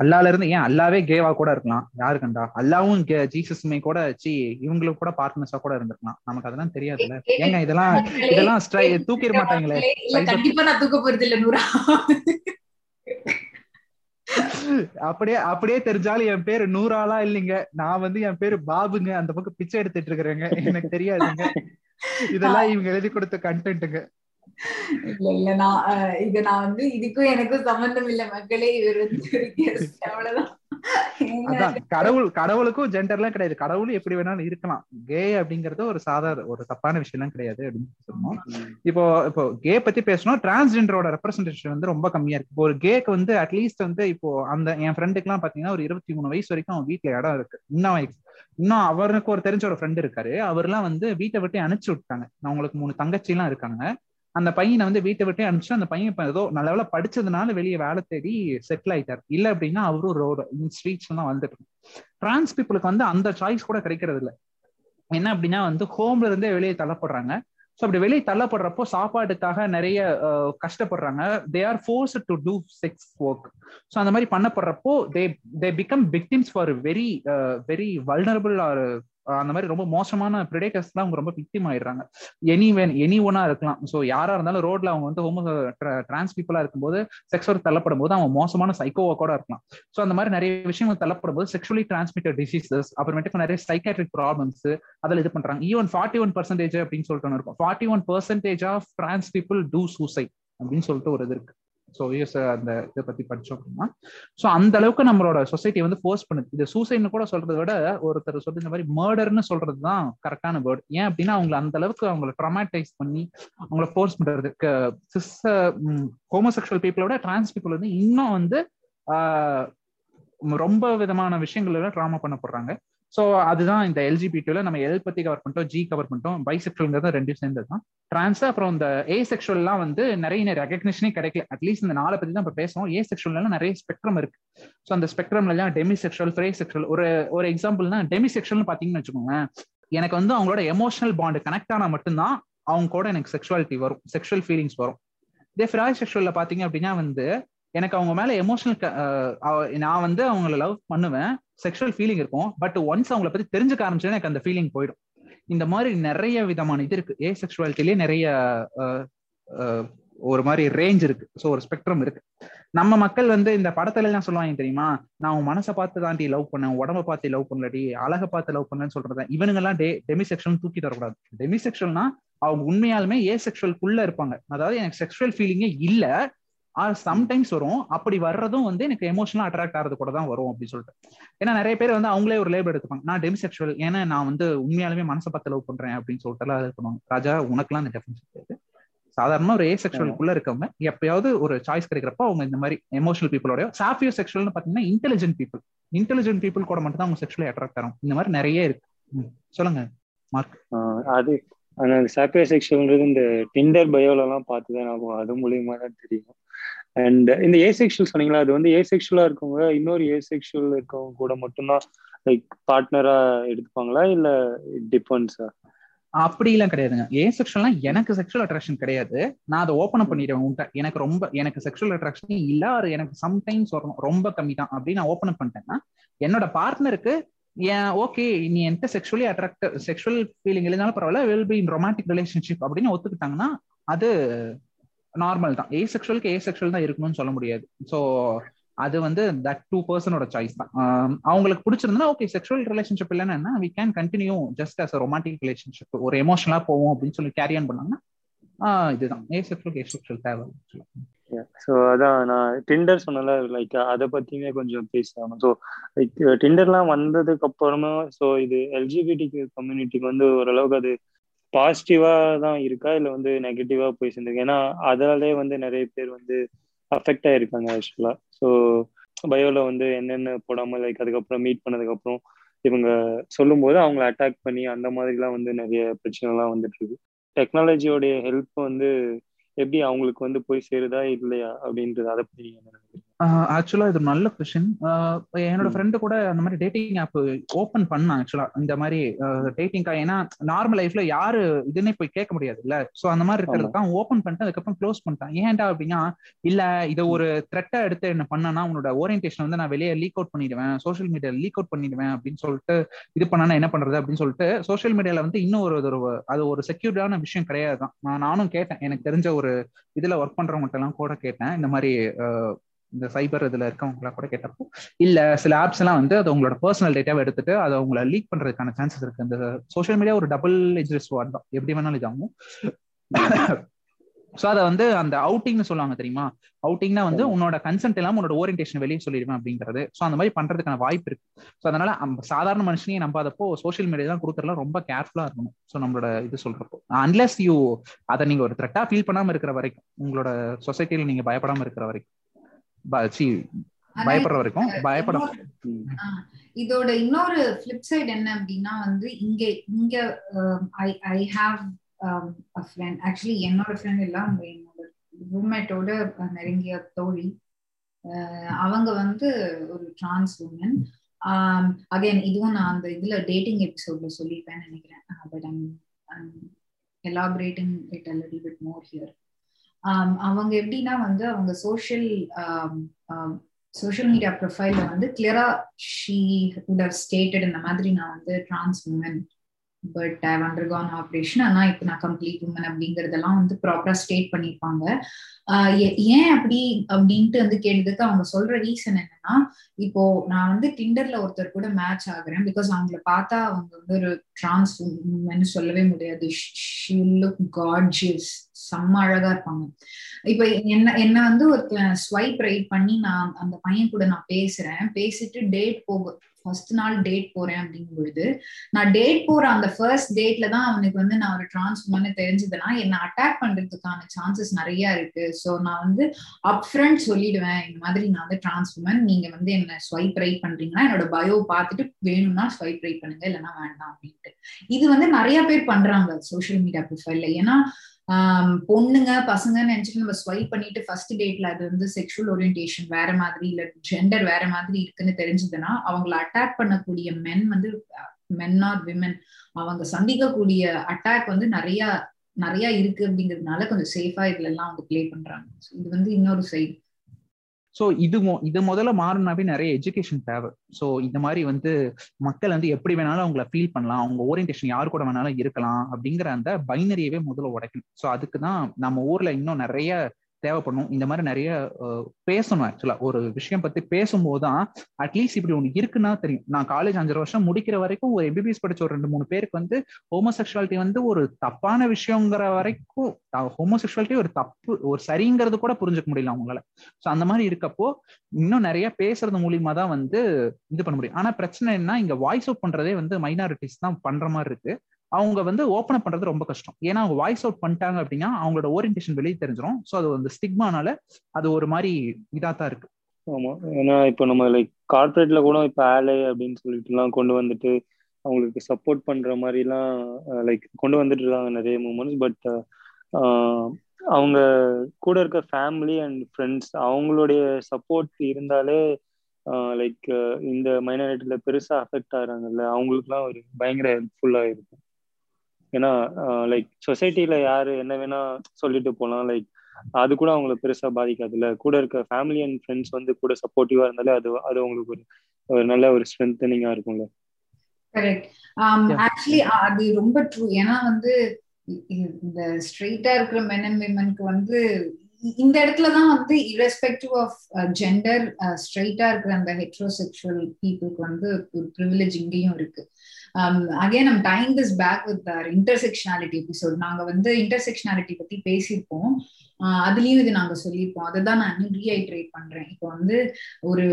அல்லால இருந்து ஏன் அல்லாவே கேவா கூட இருக்கலாம்? யாரு கண்டா? அல்லாவும் ஜீசஸுமே கூட சி இவங்களுக்கு கூட பார்ட்னர்ஸா கூட இருந்திருக்கலாம். நமக்கு அதெல்லாம் தெரியாதுல்ல? ஏங்க இதெல்லாம் இதெல்லாம் தூக்கிட மாட்டாங்களே? கண்டிப்பா நான் தூக்க போறது இல்ல நூறா. அப்படியே அப்படியே தெரிஞ்சாலும் என் பேரு நூறாலா இல்லைங்க? நான் வந்து என் பேரு பாபுங்க. அந்த பக்கம் பிச்சை எடுத்துட்டு இருக்கிறேங்க. எனக்கு தெரியாதுங்க. இதெல்லாம் இவங்க எழுதி கொடுத்த கண்டென்ட்டுங்க இல்ல இல்ல. நான் இது நான் வந்து இதுக்கும் எனக்கும் சம்பந்தம் இல்ல. மக்களே இவர் வந்து அவ்வளவுதான். கடவுள் கடவுளுக்கும் ஜெண்டர்லாம் கிடையாது. கடவுளும் எப்படி வேணாலும் இருக்கலாம். கே அப்படிங்கறது ஒரு சாதாரண ஒரு தப்பான விஷயம் எல்லாம் கிடையாது அப்படின்னு சொன்னோம் இப்போ இப்போ கே பத்தி பேசணும் டிரான்ஸ்ஜெண்டரோட ரெப்ரஸன்டேஷன் வந்து ரொம்ப கம்மியா இருக்கு. இப்போ ஒரு கேக்கு வந்து அட்லீஸ்ட் வந்து இப்போ அந்த என் ஃப்ரெண்டுக்கு எல்லாம் பாத்தீங்கன்னா ஒரு இருபத்தி மூணு வயசு வரைக்கும் அவன் வீட்டுல இடம் இருக்கு. இன்னும் இன்னும் அவருக்கு ஒரு தெரிஞ்ச ஒரு ஃப்ரெண்ட் இருக்காரு. அவர்லாம் வந்து வீட்டை விட்டு அனுப்பிச்சு விட்டாங்க. அவங்களுக்கு மூணு தங்கச்சி எல்லாம் இருக்காங்க. அந்த பையனை வந்து வீட்டை விட்டு அனுப்பிச்சு அந்த பையன் இப்போ ஏதோ நல்ல வேலை படிச்சதுனால வெளியே வேலை தேடி செட்டில் ஆயிட்டார். இல்லை அப்படின்னா அவரும் ரோடு ஸ்ட்ரீட்ஸ் தான் வந்துட்டு டிரான்ஸ் பீப்புளுக்கு வந்து அந்த சாய்ஸ் கூட கிடைக்கிறது இல்லை. என்ன அப்படின்னா வந்து ஹோம்ல இருந்தே வெளியே தள்ளப்படுறாங்க. ஸோ அப்படி வெளியே தள்ளப்படுறப்போ சாப்பாட்டுக்காக நிறைய கஷ்டப்படுறாங்க. They are force to do sex work so அந்த மாதிரி பண்ணப்படுறப்போ they they become victims for very very vulnerable or அந்த மாதிரி ரொம்ப மோசமான பிரிடேட்டர்ஸ்லாம் அவங்க ரொம்ப விக்டிம் ஆயிடுறாங்க. எனி வேன் எனி ஒன்னா இருக்கலாம். ஸோ யாரா இருந்தாலும் ரோட்ல அவங்க வந்து ஹோமோ டிரான்ஸ் பீப்புளா இருக்கும்போது செக்ஸ் ஒர்க் தள்ளப்படும் போது அவன் மோசமான சைக்கோவா கூட இருக்கலாம். ஸோ அந்த மாதிரி நிறைய விஷயங்கள் தள்ளப்படும் போது செக்ஷுவலி டிரான்ஸ்மிட்டட் டிசீசஸ் அப்புறமேட்டுக்கு நிறைய சைக்காட்ரிக் ப்ராப்ளம்ஸ் அதில் இது பண்றாங்க. ஈவன் ஃபார்ட்டி ஒன் பர்சன்டேஜ் அப்படின்னு சொல்லிட்டு இருக்கும். Forty one percentage of trans people do suicide அப்படின்னு சொல்லிட்டு ஒரு இது இருக்கு. ஸோ யூஎஸ் uh, அந்த இதை பத்தி படிச்சோம் அப்படின்னா. ஸோ அந்த அளவுக்கு நம்மளோட சொசைட்டி வந்து ஃபோர்ஸ் பண்ணுது. இது சூசைட்னு கூட சொல்றதை விட ஒருத்தர் சொல்லி இந்த மாதிரி மர்டர்னு சொல்றது தான் கரெக்டான வேர்டு ஏன் அப்படின்னா அவங்களை அந்த அளவுக்கு அவங்களை ட்ரமாட்டைஸ் பண்ணி அவங்கள ஃபோர்ஸ் பண்றது. சிஸ் ஹோமோசெக்சுவல் பீப்புளோட டிரான்ஸ் பீப்புள் வந்து இன்னும் வந்து ரொம்ப விதமான விஷயங்கள்ல ட்ராமா பண்ண போடுறாங்க ஸோ அதுதான் இந்த எல்ஜிபிடியில் நம்ம எல் பத்தி கவர் பண்ணிட்டோம் ஜி கவர் பண்ணிட்டோம் பைசெக்ஷுவல்ங்கிறது ரெண்டும் சேர்ந்தது தான் டிரான்ஸ் அப்புறம் இந்த ஏ செக்ஷுவல்லாம் வந்து நிறைய ரெகக்னிஷனே கிடைக்கல. அட்லீஸ்ட் இந்த நாளை பத்தி தான் இப்போ பேசுவோம். ஏ செக்ஷுவல்லாம் நிறைய ஸ்பெக்ட்ரம் இருக்கு. ஸோ அந்த ஸ்பெக்ட்ரம்லாம் டெமி செக்ஷுவல் ஃப்ரே செக்ஷுவல் ஒரு ஒரு எக்ஸாம்பிள்னா டெமி செக்ஷுவல்னு பாத்தீங்கன்னு வச்சுக்கோங்க எனக்கு வந்து அவங்களோட எமோஷனல் பாண்டு கனெக்ட் ஆனால் மட்டும்தான் அவங்க கூட எனக்கு செக்ஷுவாலிட்டி வரும் செக்ஷுவல் ஃபீலிங்ஸ் வரும். இதே ஃப்ராய் செக்ஷுவல்ல பாத்தீங்க அப்படின்னா வந்து எனக்கு அவங்க மேல எமோஷனல் நான் வந்து அவங்கள லவ் பண்ணுவேன். செக்ஷுவல் ஃபீலிங் இருக்கும். பட் ஒன்ஸ் அவங்கள பத்தி தெரிஞ்சுக்க ஆரம்பிச்சா எனக்கு அந்த ஃபீலிங் போயிடும். இந்த மாதிரி நிறைய விதமான இது இருக்கு. ஏ செக்ஷுவாலிட்டிலேயே நிறைய ஒரு மாதிரி ரேஞ்ச் இருக்கு. ஸோ ஒரு ஸ்பெக்ட்ரம் இருக்கு. நம்ம மக்கள் வந்து இந்த படத்துல எல்லாம் சொல்லுவாங்க தெரியுமா? நான் உன் மனசை பார்த்து தாண்டி லவ் பண்ணேன் உடம்ப பார்த்து லவ் பண்ணலடி அழகை பார்த்து லவ் பண்ணலன்னு சொல்றத. இவனுங்க எல்லாம் டே டெமிசெக்ஷன் தூக்கி தரக்கூடாது டெமி செக்ஷுவல்னா அவங்க உண்மையாலுமே ஏ செக்ஷுவல்குள்ள இருப்பாங்க. அதாவது எனக்கு செக்ஷுவல் ஃபீலிங்கே இல்லை. சம்டைம்ஸ் வரும். அப்படி வர்றதும் வந்து எனக்கு எமோஷனலா அட்ராக்ட் ஆகிறது கூட தான் வரும் அப்படின்னு சொல்லிட்டு. ஏன்னா நிறைய பேர் வந்து அவங்களே ஒரு லேபிள் எடுத்துப்பாங்க. நான் டெமிசெக்ஷுவல் ஏன்னா நான் வந்து உண்மையாலுமே மனசை பார்த்து லவ் பண்றேன் அப்படின்னு சொல்லிட்டு எல்லாம் பண்ணுவாங்க. ராஜா உனக்குலாம் அந்த டெஃபினேஷன் கிடையாது. சாதாரண ஒரு ஏ செக்ஷுவலுக்குள்ள இருக்கவங்க எப்பயாவது ஒரு சாய்ஸ் கிடைக்கிறப்ப அவங்க இந்த மாதிரி எமோஷனல் பீப்புளோட சாஃபியோ செக்ஷுவல்னு பாத்தீங்கன்னா இன்டெலிஜென்ட் பீப்புள் இன்டெலிஜென்ட் பீப்புள் கூட மட்டும் தான் அவங்க செக்ஷுவலி அட்ராக்ட் ஆகும் இந்த மாதிரி நிறைய இருக்கு. சொல்லுங்க மார்க் அது அந்த சாப்பியோ செக்ஷுவல்ன்றது இந்த டிண்டர் பயோலெல்லாம் பார்த்து பார்த்துதான் ஆகும் அது மூலியமா தான் தெரியும். அண்ட் இந்த ஏ செக்ஷுவல் சொன்னீங்களா? அது வந்து ஏ செக்ஷுவலா இருக்கவங்க இன்னொரு ஏ செக்ஷுவல் இருக்கவங்க கூட மட்டும்தான் லைக் பார்ட்னரா எடுத்துப்பாங்களா? இல்ல டிபெண்ட்ஸா அப்படிலாம் கிடையாதுங்க. ஏ செக்ஷுவல்னா எனக்கு செக்ஷுவல் அட்ராக்ஷன் கிடையாது. நான் அதை ஓப்பன் பண்ணிடுவேன் உன்ட்ட எனக்கு ரொம்ப எனக்கு செக்ஷுவல் அட்ராக்ஷன் இல்ல அது எனக்கு சம்டைம்ஸ் வரும் ரொம்ப கம்மி தான் அப்படின்னு நான் ஓப்பன் பண்ணிட்டேன்னா என்னோட பார்ட்னருக்கு ஏன் ஓகே நீ என்கிட்ட செக்ஷுவலி அட்ராக்ட் செக்ஷுவல் ஃபீலிங் இல்லைனாலும் பரவாயில்ல will be in romantic relationship அப்படின்னு ஒத்துக்கிட்டாங்கன்னா அது நார்மல் தான். ஏ செக்ஷுவலுக்கு ஏ செக்ஷுவல் தான் இருக்கணும்னு சொல்ல முடியாது. ஸோ அது வந்து தட் டூ பர்சனோட சாய்ஸ் தான். Um, அவங்களுக்கு பிடிச்சிருந்தா ஓகே செக்ஷுவல் ரிலேஷன்ஷிப் இல்லைன்னா we can continue just as romantic relationship ஒரு எமோஷனலா போவோம் அப்படின்னு சொல்லி கேரி ஆன் பண்ணாங்கன்னா இதுதான். ஏ செக்ஷுவல் ஏ செக்ஷுவல் தேவை ஸோ அதான் நான் டிண்டர் சொன்னல லைக் அதை பத்தியுமே கொஞ்சம் பேசலாம்? ஸோ லைக் டிண்டர்லாம் வந்ததுக்கு அப்புறமா ஸோ இது எல்ஜிபிடி கம்யூனிட்டிக்கு வந்து ஓரளவுக்கு அது பாசிட்டிவா தான் இருக்கா? இல்லை வந்து நெகட்டிவா போய் சேர்ந்துருக்கு? ஏன்னா அதனாலே வந்து நிறைய பேர் வந்து அஃபெக்ட் ஆயிருக்காங்க ஆக்சுவலா ஸோ பயோல வந்து என்னென்ன போடாம லைக் அதுக்கப்புறம் மீட் பண்ணதுக்கு அப்புறம் இவங்க சொல்லும்போது அவங்கள அட்டாக் பண்ணி அந்த மாதிரிலாம் வந்து நிறைய பிரச்சனைலாம் வந்துட்டு இருக்கு டெக்னாலஜியோடைய ஹெல்ப் வந்து எப்படி அவங்களுக்கு வந்து போய் சேருதா இல்லையா அப்படின்றது அதை பத்தி என்ன நினைக்கிறீங்க? ஆக்சுவலா இது நல்ல கொஸ்டின் என்னோட ஃப்ரெண்டு கூட அந்த மாதிரி டேட்டிங் ஆப் ஓபன் பண்ணான் ஆக்சுவலா இந்த மாதிரி டேட்டிங்காக ஏன்னா நார்மல் லைஃப்ல யாரு இதுன்னே போய் கேட்க முடியாது இல்ல சோ அந்த மாதிரி இருக்கிறதுக்கு ஓபன் பண்ணிட்டு அதுக்கப்புறம் க்ளோஸ் பண்ணிட்டான். ஏன்டா அப்படின்னா இல்ல இதை ஒரு த்ரெட்டா எடுத்து என்ன பண்ணனா உன்னோட ஓரியன்டேஷன் வந்து நான் வெளியே லீக் அவுட் பண்ணிடுவேன். சோஷியல் மீடியா லீக் அவுட் பண்ணிடுவேன் அப்படின்னு சொல்லிட்டு இது பண்ணனா என்ன பண்றது அப்படின்னு சொல்லிட்டு சோஷியல் மீடியால வந்து இன்னும் ஒரு அது ஒரு செக்யூர்டான விஷயம் கிடையாது தான். நானும் கேட்டேன். எனக்கு தெரிஞ்ச ஒரு இதுல ஒர்க் பண்றவங்ககிட்ட எல்லாம் கூட கேட்டேன். இந்த மாதிரி இந்த சைபர் இதுல இருக்கவங்களா கூட கேட்டப்போ இல்ல சில ஆப்ஸ் எல்லாம் வந்து அது உங்களோட பர்சனல் டேட்டாவை எடுத்துட்டு அதை உங்களை லீக் பண்றதுக்கான சான்சஸ் இருக்கு. இந்த சோஷியல் மீடியா ஒரு டபுள் எஜ்ரஸ் வார்ட் தான். எப்படி வேணாலும் இதாகும் ஸோ அதை வந்து அந்த அவுட்டிங்னு சொல்லுவாங்க தெரியுமா? அவுட்டிங்னா வந்து உன்னோட கன்சென்ட் இல்லாம உன்னோட ஓரியன்டேஷன் வெளியே சொல்லிடுவேன் அப்படிங்கிறது. ஸோ அந்த மாதிரி பண்றதுக்கான வாய்ப்பு இருக்கு. ஸோ அதனால சாதாரண மனுஷனையும் நம்பாதப்போ சோஷியல் மீடியா தான் கொடுக்கறதுல ரொம்ப கேர்ஃபுல்லா இருக்கணும். ஸோ நம்மளோட இது சொல்றப்போ. அன்லெஸ் யூ அதை நீங்க ஒரு த்ரெட்டா ஃபீல் பண்ணாம இருக்கிற வரைக்கும் உங்களோட சொசைட்டில நீங்க பயப்படாம இருக்கிற வரைக்கும். பயப்படுற வரைக்கும் பயப்பட இதோட இன்னொரு ஃபிளிப் சைடு என்ன அப்படின்னா வந்து இங்க இங்க I I have friend actually என்னோட ஃப்ரெண்ட் எல்லாம் என்னோட ரூம்மேட்டோட நெருங்கிய தோழி. அவங்க வந்து ஒரு டிரான்ஸ் உமன் அகைன் இதுவும் நான் அந்த இதுல டேட்டிங் எபிசோட்ல சொல்லியிருப்பேன்னு நினைக்கிறேன். But I'm elaborating it a little bit more here அவங்க எப்படின்னா வந்து அவங்க சோஷியல் சோஷியல் மீடியா ப்ரொஃபைல வந்து கிளியரா ஷீ வுட் ஹவ் ஸ்டேட்டட் இந்த மாதிரி நான் வந்து trans woman but I undergone operation ஆனால் இப்போ நான் கம்ப்ளீட் உமன் அப்படிங்கறதெல்லாம் வந்து ப்ராப்பரா ஸ்டேட் பண்ணியிருப்பாங்க ஏன் அப்படி அப்படின்ட்டு வந்து கேட்டதுக்கு அவங்க சொல்ற ரீசன் என்னன்னா இப்போ நான் வந்து டிண்டர்ல ஒருத்தர் கூட மேட்ச் ஆகுறேன் பிகாஸ் அவங்கள பார்த்தா அவங்க வந்து ஒரு டிரான்ஸ் உமன் சொல்லவே முடியாது. லுக் காட்ஜியஸ் செம்ம அழகா இருப்பாங்க. இப்ப என்ன என்ன வந்து ஒரு ஸ்வைப் ரைட் பண்ணி நான் அந்த பையன் கூட நான் பேசுறேன். பேசிட்டு டேட் போக ஃபர்ஸ்ட் நாள் டேட் போறேன் அப்படிங்கும் பொழுது நான் டேட் போற அந்த ஃபர்ஸ்ட் டேட்ல தான் அவனுக்கு வந்து நான் ஒரு டிரான்ஸ் தெரிஞ்சதுன்னா என்ன அட்டாக் பண்றதுக்கான சான்சஸ் நிறைய இருக்கு. ஸோ நான் வந்து அப் ஃப்ரண்ட் சொல்லிடுவேன் இந்த மாதிரி நான் வந்து டிரான்ஸ் நீங்க வந்து என்ன ஸ்வைப் ரைட் பண்றீங்கன்னா என்னோட பயோ பார்த்துட்டு வேணும்னா ஸ்வைப் ரைட் பண்ணுங்க இல்லைன்னா வேண்டாம் அப்படின்ட்டு. இது வந்து நிறைய பேர் பண்றாங்க சோஷியல் மீடியா ப்ரொஃபைல்ல ஏன்னா பொண்ணுங்க பசங்கன்னு நினைச்சிட்டு நம்ம ஸ்வைப் பண்ணிட்டு ஃபர்ஸ்ட் டேட்ல அது வந்து செக்ஷுவல் ஓரியன்டேஷன் வேற மாதிரி இல்ல ஜெண்டர் வேற மாதிரி இருக்குன்னு தெரிஞ்சதுன்னா அவங்கள அட்டாக் பண்ணக்கூடிய மென் வந்து மென் ஆர் விமன் அவங்க சந்திக்கக்கூடிய அட்டாக் வந்து நிறைய நிறைய இருக்கு அப்படிங்கிறதுனால கொஞ்சம் சேஃபா இதுல எல்லாம் அவங்க பிளே பண்றாங்க. இது வந்து இன்னொரு சைடு ஸோ இது இது முதல்ல மாறினாவே நிறைய எஜுகேஷன் தேவை. ஸோ இந்த மாதிரி வந்து மக்கள் வந்து எப்படி வேணாலும் அவங்கள ஃபீல் பண்ணலாம். அவங்க ஓரியன்டேஷன் யார் கூட வேணாலும் இருக்கலாம் அப்படிங்கிற அந்த பைனரியவே முதல்ல உடைக்கணும். ஸோ அதுக்கு தான் நம்ம ஊர்ல இன்னும் நிறைய தேவைப்படணும். இந்த மாதிரி நிறைய பேசணும் ஆக்சுவலா ஒரு விஷயம் பத்தி பேசும்போது தான் அட்லீஸ்ட் இப்படி ஒன்று இருக்குன்னா தெரியும். நான் காலேஜ் அஞ்சரை வருஷம் முடிக்கிற வரைக்கும் ஒரு எம்பிபிஎஸ் படிச்ச ஒரு ரெண்டு மூணு பேருக்கு வந்து ஹோமோசெக்சுவாலிட்டி வந்து ஒரு தப்பான விஷயங்கிற வரைக்கும் ஹோமோசெக்சுவாலிட்டி ஒரு தப்பு ஒரு சரிங்கிறது கூட புரிஞ்சுக்க முடியல அவங்களால. ஸோ அந்த மாதிரி இருக்கப்போ இன்னும் நிறைய பேசுறது மூலியமா தான் வந்து இது பண்ண முடியும். ஆனா பிரச்சனை என்ன இங்க வாய்ஸ் அவுட் பண்றதே வந்து மைனாரிட்டிஸ் தான் பண்ற மாதிரி இருக்கு. அவங்க வந்து ஓப்பன் அப் பண்றது ரொம்ப கஷ்டம். ஏன்னா அவங்க வாய்ஸ் அவுட் பண்ணிட்டாங்க அப்படின்னா அவங்களோட ஓரியன்டேஷன் வெளியே தெரிஞ்சிடும் ஸோ அது வந்து ஸ்டிக்மானால அது ஒரு மாதிரி இதா தான் இருக்கு. ஆமா. ஏன்னா இப்போ நம்ம லைக் கார்பரேட்ல கூட இப்போ ஆலே அப்படின்னு சொல்லிட்டு எல்லாம் கொண்டு வந்துட்டு அவங்களுக்கு சப்போர்ட் பண்ற மாதிரிலாம் லைக் கொண்டு வந்துட்டு இருக்காங்க நிறைய மூமெண்ட்ஸ் பட் அவங்க கூட இருக்க ஃபேமிலி அண்ட் ஃப்ரெண்ட்ஸ் அவங்களுடைய சப்போர்ட் இருந்தாலே லைக் இந்த மைனாரிட்டியில பெருசா அஃபெக்ட் ஆகிறாங்கல்ல அவங்களுக்குலாம் ஒரு பயங்கர ஹெல்ப்ஃபுல்லா இருக்கும். ஏன்னா லைக் சொசைட்டில யாரு என்ன வேணா சொல்லிட்டு போலாம். லைக் அது கூட அவங்கள பெருசா பாதிக்காதுல்ல. கூட இருக்க ஃபேமிலி அண்ட் ஃப்ரெண்ட்ஸ் வந்து கூட சப்போர்ட்டிவா இருந்தாலே அது அது அவங்களுக்கு ஒரு ஒரு நல்ல ஒரு ஸ்ட்ரென்தனிங்கா இருக்கும்ல. கரெக்ட் ஆக்சுவலி அது ரொம்ப ட்ரூ ஏன்னா வந்து இந்த ஸ்ட்ரெயிட்டா இருக்கிற மென் அண்ட் விமனுக்கு வந்து இந்த இடத்துலதான் வந்து இரஸ்பெக்டிவ் ஆஃப் ஜெண்டர் ஸ்ட்ரெயிட்டா இருக்கிற அந்த ஹெட்ரோசெக்சுவல் பீப்புளுக்கு வந்து ஒரு ப்ரிவிலேஜ் இங்கேயும் இருக்கு. Again I'm time this back with intersectionality episode நாங்க வந்து இன்டர்செக்ஷனாலிட்டி பத்தி பேசியிருப்போம். அதுலயும் இது நாங்க சொல்லியிருப்போம். அதை தான் நான் இன்னும் ரீஐட்ரேட் பண்றேன். இப்போ வந்து ஒரு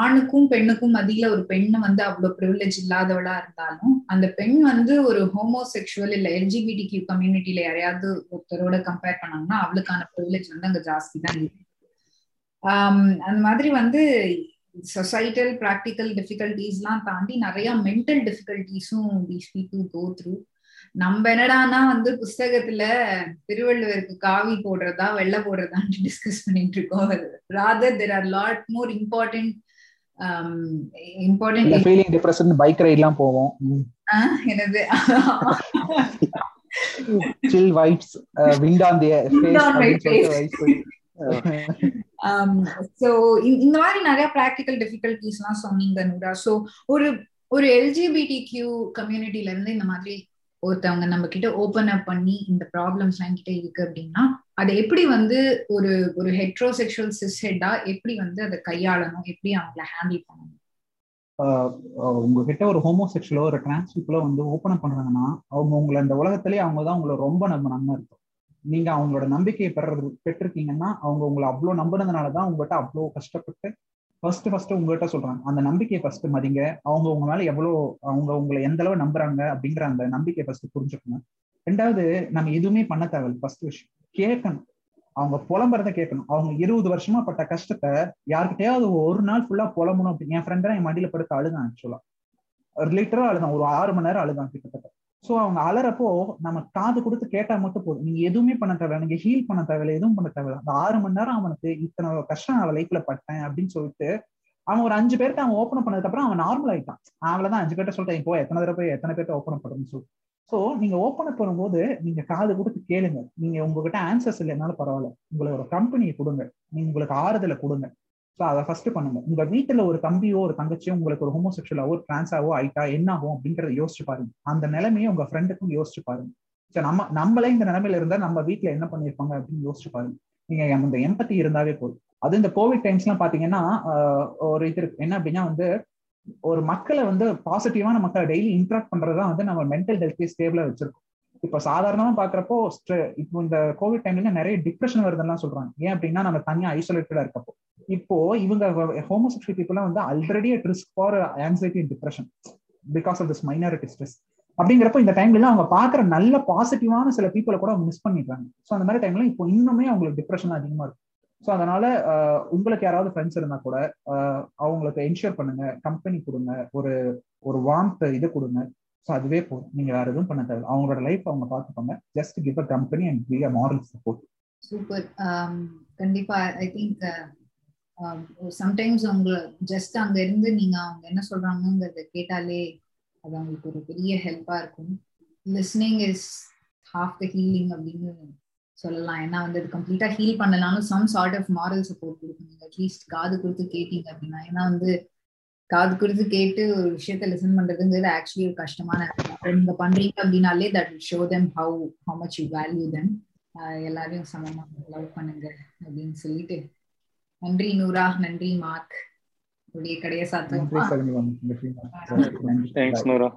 ஆணுக்கும் பெண்ணுக்கும் மதியில ஒரு பெண் வந்து அவ்வளவு ப்ரிவிலேஜ் இல்லாதவளா இருந்தாலும் அந்த பெண் வந்து ஒரு ஹோமோசெக்ஷுவல் இல்ல எல்ஜிபிடி கியூ கம்யூனிட்டியில யாரையாவது ஒருத்தரோட கம்பேர் பண்ணாங்கன்னா அவளுக்கான ப்ரிவிலேஜ் வந்து அங்க ஜாஸ்தி தான் இருக்கு. அந்த மாதிரி வந்து சொசைட்டல் ப்ராக்டிக்கல் டிஃபிகல்டிஸ்லாம் தாண்டி நிறைய மென்டல் டிஃபிகல்டிஸும் தீஸ் பீப்புள் கோ த்ரூ நம்ம என்னடானா வந்து புஸ்தகத்துல திருவள்ளுவருக்கு காவி போடுறதா வெள்ளை போடுறதான்னு டிஸ்கஸ் பண்ணிட்டு இருக்கோம். Rather there are lot more important important feeling depression bike ரைட்லாம் போவோம். என்னது? Chill vibes wind on the face Um, so இந்த மாதிரி நிறைய ப்ராக்டிக்கல் டிஃபிகல்டிஸ் எல்லாம் சொன்னீங்க நூரா. ஸோ ஒரு ஒரு எல்ஜிபிடி கியூ கம்யூனிட்டில இருந்து இந்த மாதிரி ஒருத்தவங்க நம்ம கிட்ட ஓபன் அப் பண்ணி இந்த ப்ராப்ளம்ஸ் எல்லாம் கிட்ட இருக்கு அப்படின்னா அதை எப்படி வந்து ஒரு ஒரு ஹெட்ரோசெக்ஷுவல் சிஸ் ஹெட்டா எப்படி வந்து அதை கையாளணும்? எப்படி அவங்கள ஹேண்டில் பண்ணணும்? உங்ககிட்ட ஒரு ஹோமோசெக்ஷுவலோ ஒரு டிரான்ஸ்பீப்புளோ வந்து ஓப்பன் அப் பண்றாங்கன்னா அவங்க உங்களை இந்த உலகத்திலேயே அவங்க தான் உங்களை ரொம்ப நம்பினாங்க இருக்கும் நீங்க அவங்களோட நம்பிக்கையை பெறது பெற்றிருக்கீங்கன்னா அவங்க உங்களை அவ்வளோ நம்பினதுனால தான் உங்கள்கிட்ட அவ்வளோ கஷ்டப்பட்டு ஃபர்ஸ்ட் ஃபர்ஸ்ட் உங்கள்கிட்ட சொல்றாங்க. அந்த நம்பிக்கையை ஃபர்ஸ்ட் மதிங்க. அவங்க உங்க மேல எவ்வளோ அவங்க உங்களை எந்த அளவு நம்புறாங்க அப்படிங்கிற அந்த நம்பிக்கையை ஃபர்ஸ்ட் புரிஞ்சுக்கணும். ரெண்டாவது நம்ம எதுவுமே பண்ண தேவையில்ல. ஃபர்ஸ்ட் விஷயம் கேட்கணும். அவங்க புலம்புறத கேட்கணும். அவங்க இருபது வருஷமா பட்ட கஷ்டத்தை யாருக்கிட்டையாவது ஒரு நாள் ஃபுல்லா புலம்பணும். அப்படின்னு என் ஃப்ரெண்ட் என் மடியில படுத்து அழுதான் ஆக்சுவலா லிட்டரா அழுதான். ஒரு ஆறு மணி நேரம் அழுதான் கிட்டத்தட்ட. ஸோ அவங்க அலறப்போ நம்ம காது கொடுத்து கேட்டா மட்டும் போதும். நீங்க எதுவுமே பண்ண தேவையில்ல. நீங்க ஹீல் பண்ண தேவையில்ல. எதுவும் பண்ண தேவையில்ல. அந்த ஆறு மணி நேரம் அவனுக்கு இத்தனை கஷ்டம் நான் லைஃப்ல பட்டேன் அப்படின்னு சொல்லிட்டு அவன் ஒரு அஞ்சு பேர்ட்ட அவன் ஓப்பன் பண்ணதுக்கு அப்புறம் அவன் நார்மல் ஆயிட்டான். அவ்வளவுதான். அஞ்சு பேர்ட்ட சொல்லிட்டேன் இப்போ எத்தனை தடவை போய் எத்தனை பேர்ட்ட ஓப்பன் பண்ணுறேன்னு சொல்லி. ஸோ நீங்க ஓப்பன் பண்ணும்போது நீங்க காது கொடுத்து கேளுங்க. நீங்க உங்ககிட்ட ஆன்சர்ஸ் இல்லைனாலும் பரவாயில்ல. உங்களோட கம்பெனியை கொடுங்க. நீங்க உங்களுக்கு ஆறுதலை கொடுங்க. ஸோ அதை ஃபர்ஸ்ட் பண்ணுங்க. உங்க வீட்டுல ஒரு தம்பியோ ஒரு தங்கச்சியோ உங்களுக்கு ஒரு ஹோமோசெக்சுவலாவோ டிரான்ஸாவோ ஆயிட்டா என்ன ஆகும் அப்படின்றத யோசிச்சு பாருங்க. அந்த நிலைமையை உங்க ஃப்ரெண்டுக்கும் யோசிச்சு பாருங்க. ஸோ நம்ம நம்மளே இந்த நிலைமையில இருந்தா நம்ம வீட்டுல என்ன பண்ணிருப்பாங்க அப்படின்னு யோசிச்சு பாருங்க. நீங்க அந்த எம்பத்தி இருந்தாவே போதும். அது இந்த கோவிட் டைம்ஸ் எல்லாம் பாத்தீங்கன்னா ஒரு இது இருக்கு. என்ன அப்படின்னா வந்து ஒரு மக்களை வந்து பாசிட்டிவான மக்களை டெய்லி இன்ட்ராக்ட் பண்றதுதான் வந்து நம்ம மென்டல் ஹெல்த்தே ஸ்டேபிளா வச்சிருக்கோம். இப்ப சாதாரணமா பாக்குறப்போ இப்போ இந்த கோவிட் டைம்ல நிறைய டிப்ரெஷன் வருதுன்னு சொல்றாங்க. ஏன் அப்படின்னா நம்ம தனியா ஐசோலேட்டடா இருக்கப்போ. இப்போ இவங்க ஹோமோசெக்சுவல் பீப்புளா வந்து already at risk for anxiety and depression because of this minority stress அப்படிங்கிறப்ப இந்த டைம்ல அவங்க பாக்குற நல்ல பாசிட்டிவான சில பீப்புளை கூட அவங்க மிஸ் பண்ணிடுறாங்க. ஸோ அந்த மாதிரி டைம்ல இப்போ இன்னுமே அவங்களுக்கு டிப்ரெஷன் அதிகமா இருக்கும் ஸோ அதனால உங்களுக்கு யாராவது ஃப்ரெண்ட்ஸ் இருந்தா கூட அவங்களுக்கு என்ஷூர் பண்ணுங்க. கம்பெனி கொடுங்க. ஒரு ஒரு வார்ம்த் இது கொடுங்க. ஸோ அதுவே போதும் நீங்க வேற எதுவும் பண்ண தேவை அவங்களோட லைஃப் அவங்க பார்த்துப்பாங்க just give a company and be a moral support super கண்டிப்பா ஐ திங்க் சம்டைம்ஸ் அவங்க ஜஸ்ட் அங்க இருந்து நீங்க அவங்க என்ன சொல்றாங்கிறத கேட்டாலே அது அவங்களுக்கு ஒரு பெரிய ஹெல்ப்பா இருக்கும். Listening is half the healing அப்படின்னு சொல்லலாம். ஏன்னா வந்து அது கம்ப்ளீட்டா ஹீல் பண்ணலாம்னு some sort of moral support கொடுக்கணும். அட்லீஸ்ட் காது கொடுத்து கேட்டீங்க அப்படின்னா. ஏன்னா வந்து காது கொடுத்து கேட்டு ஒரு விஷயத்த லிசன் பண்றதுங்கிறது ஆக்சுவலி ஒரு கஷ்டமான நீங்க பண்றீங்க அப்படின்னாலே that show them how how much you value them எல்லாரையும் சமமா லவ் பண்ணுங்க அப்படின்னு சொல்லிட்டு. நன்றி நூரா நன்றி மார்க். உடைய கடையை சாத்துவோம்? நன்றி நூரா.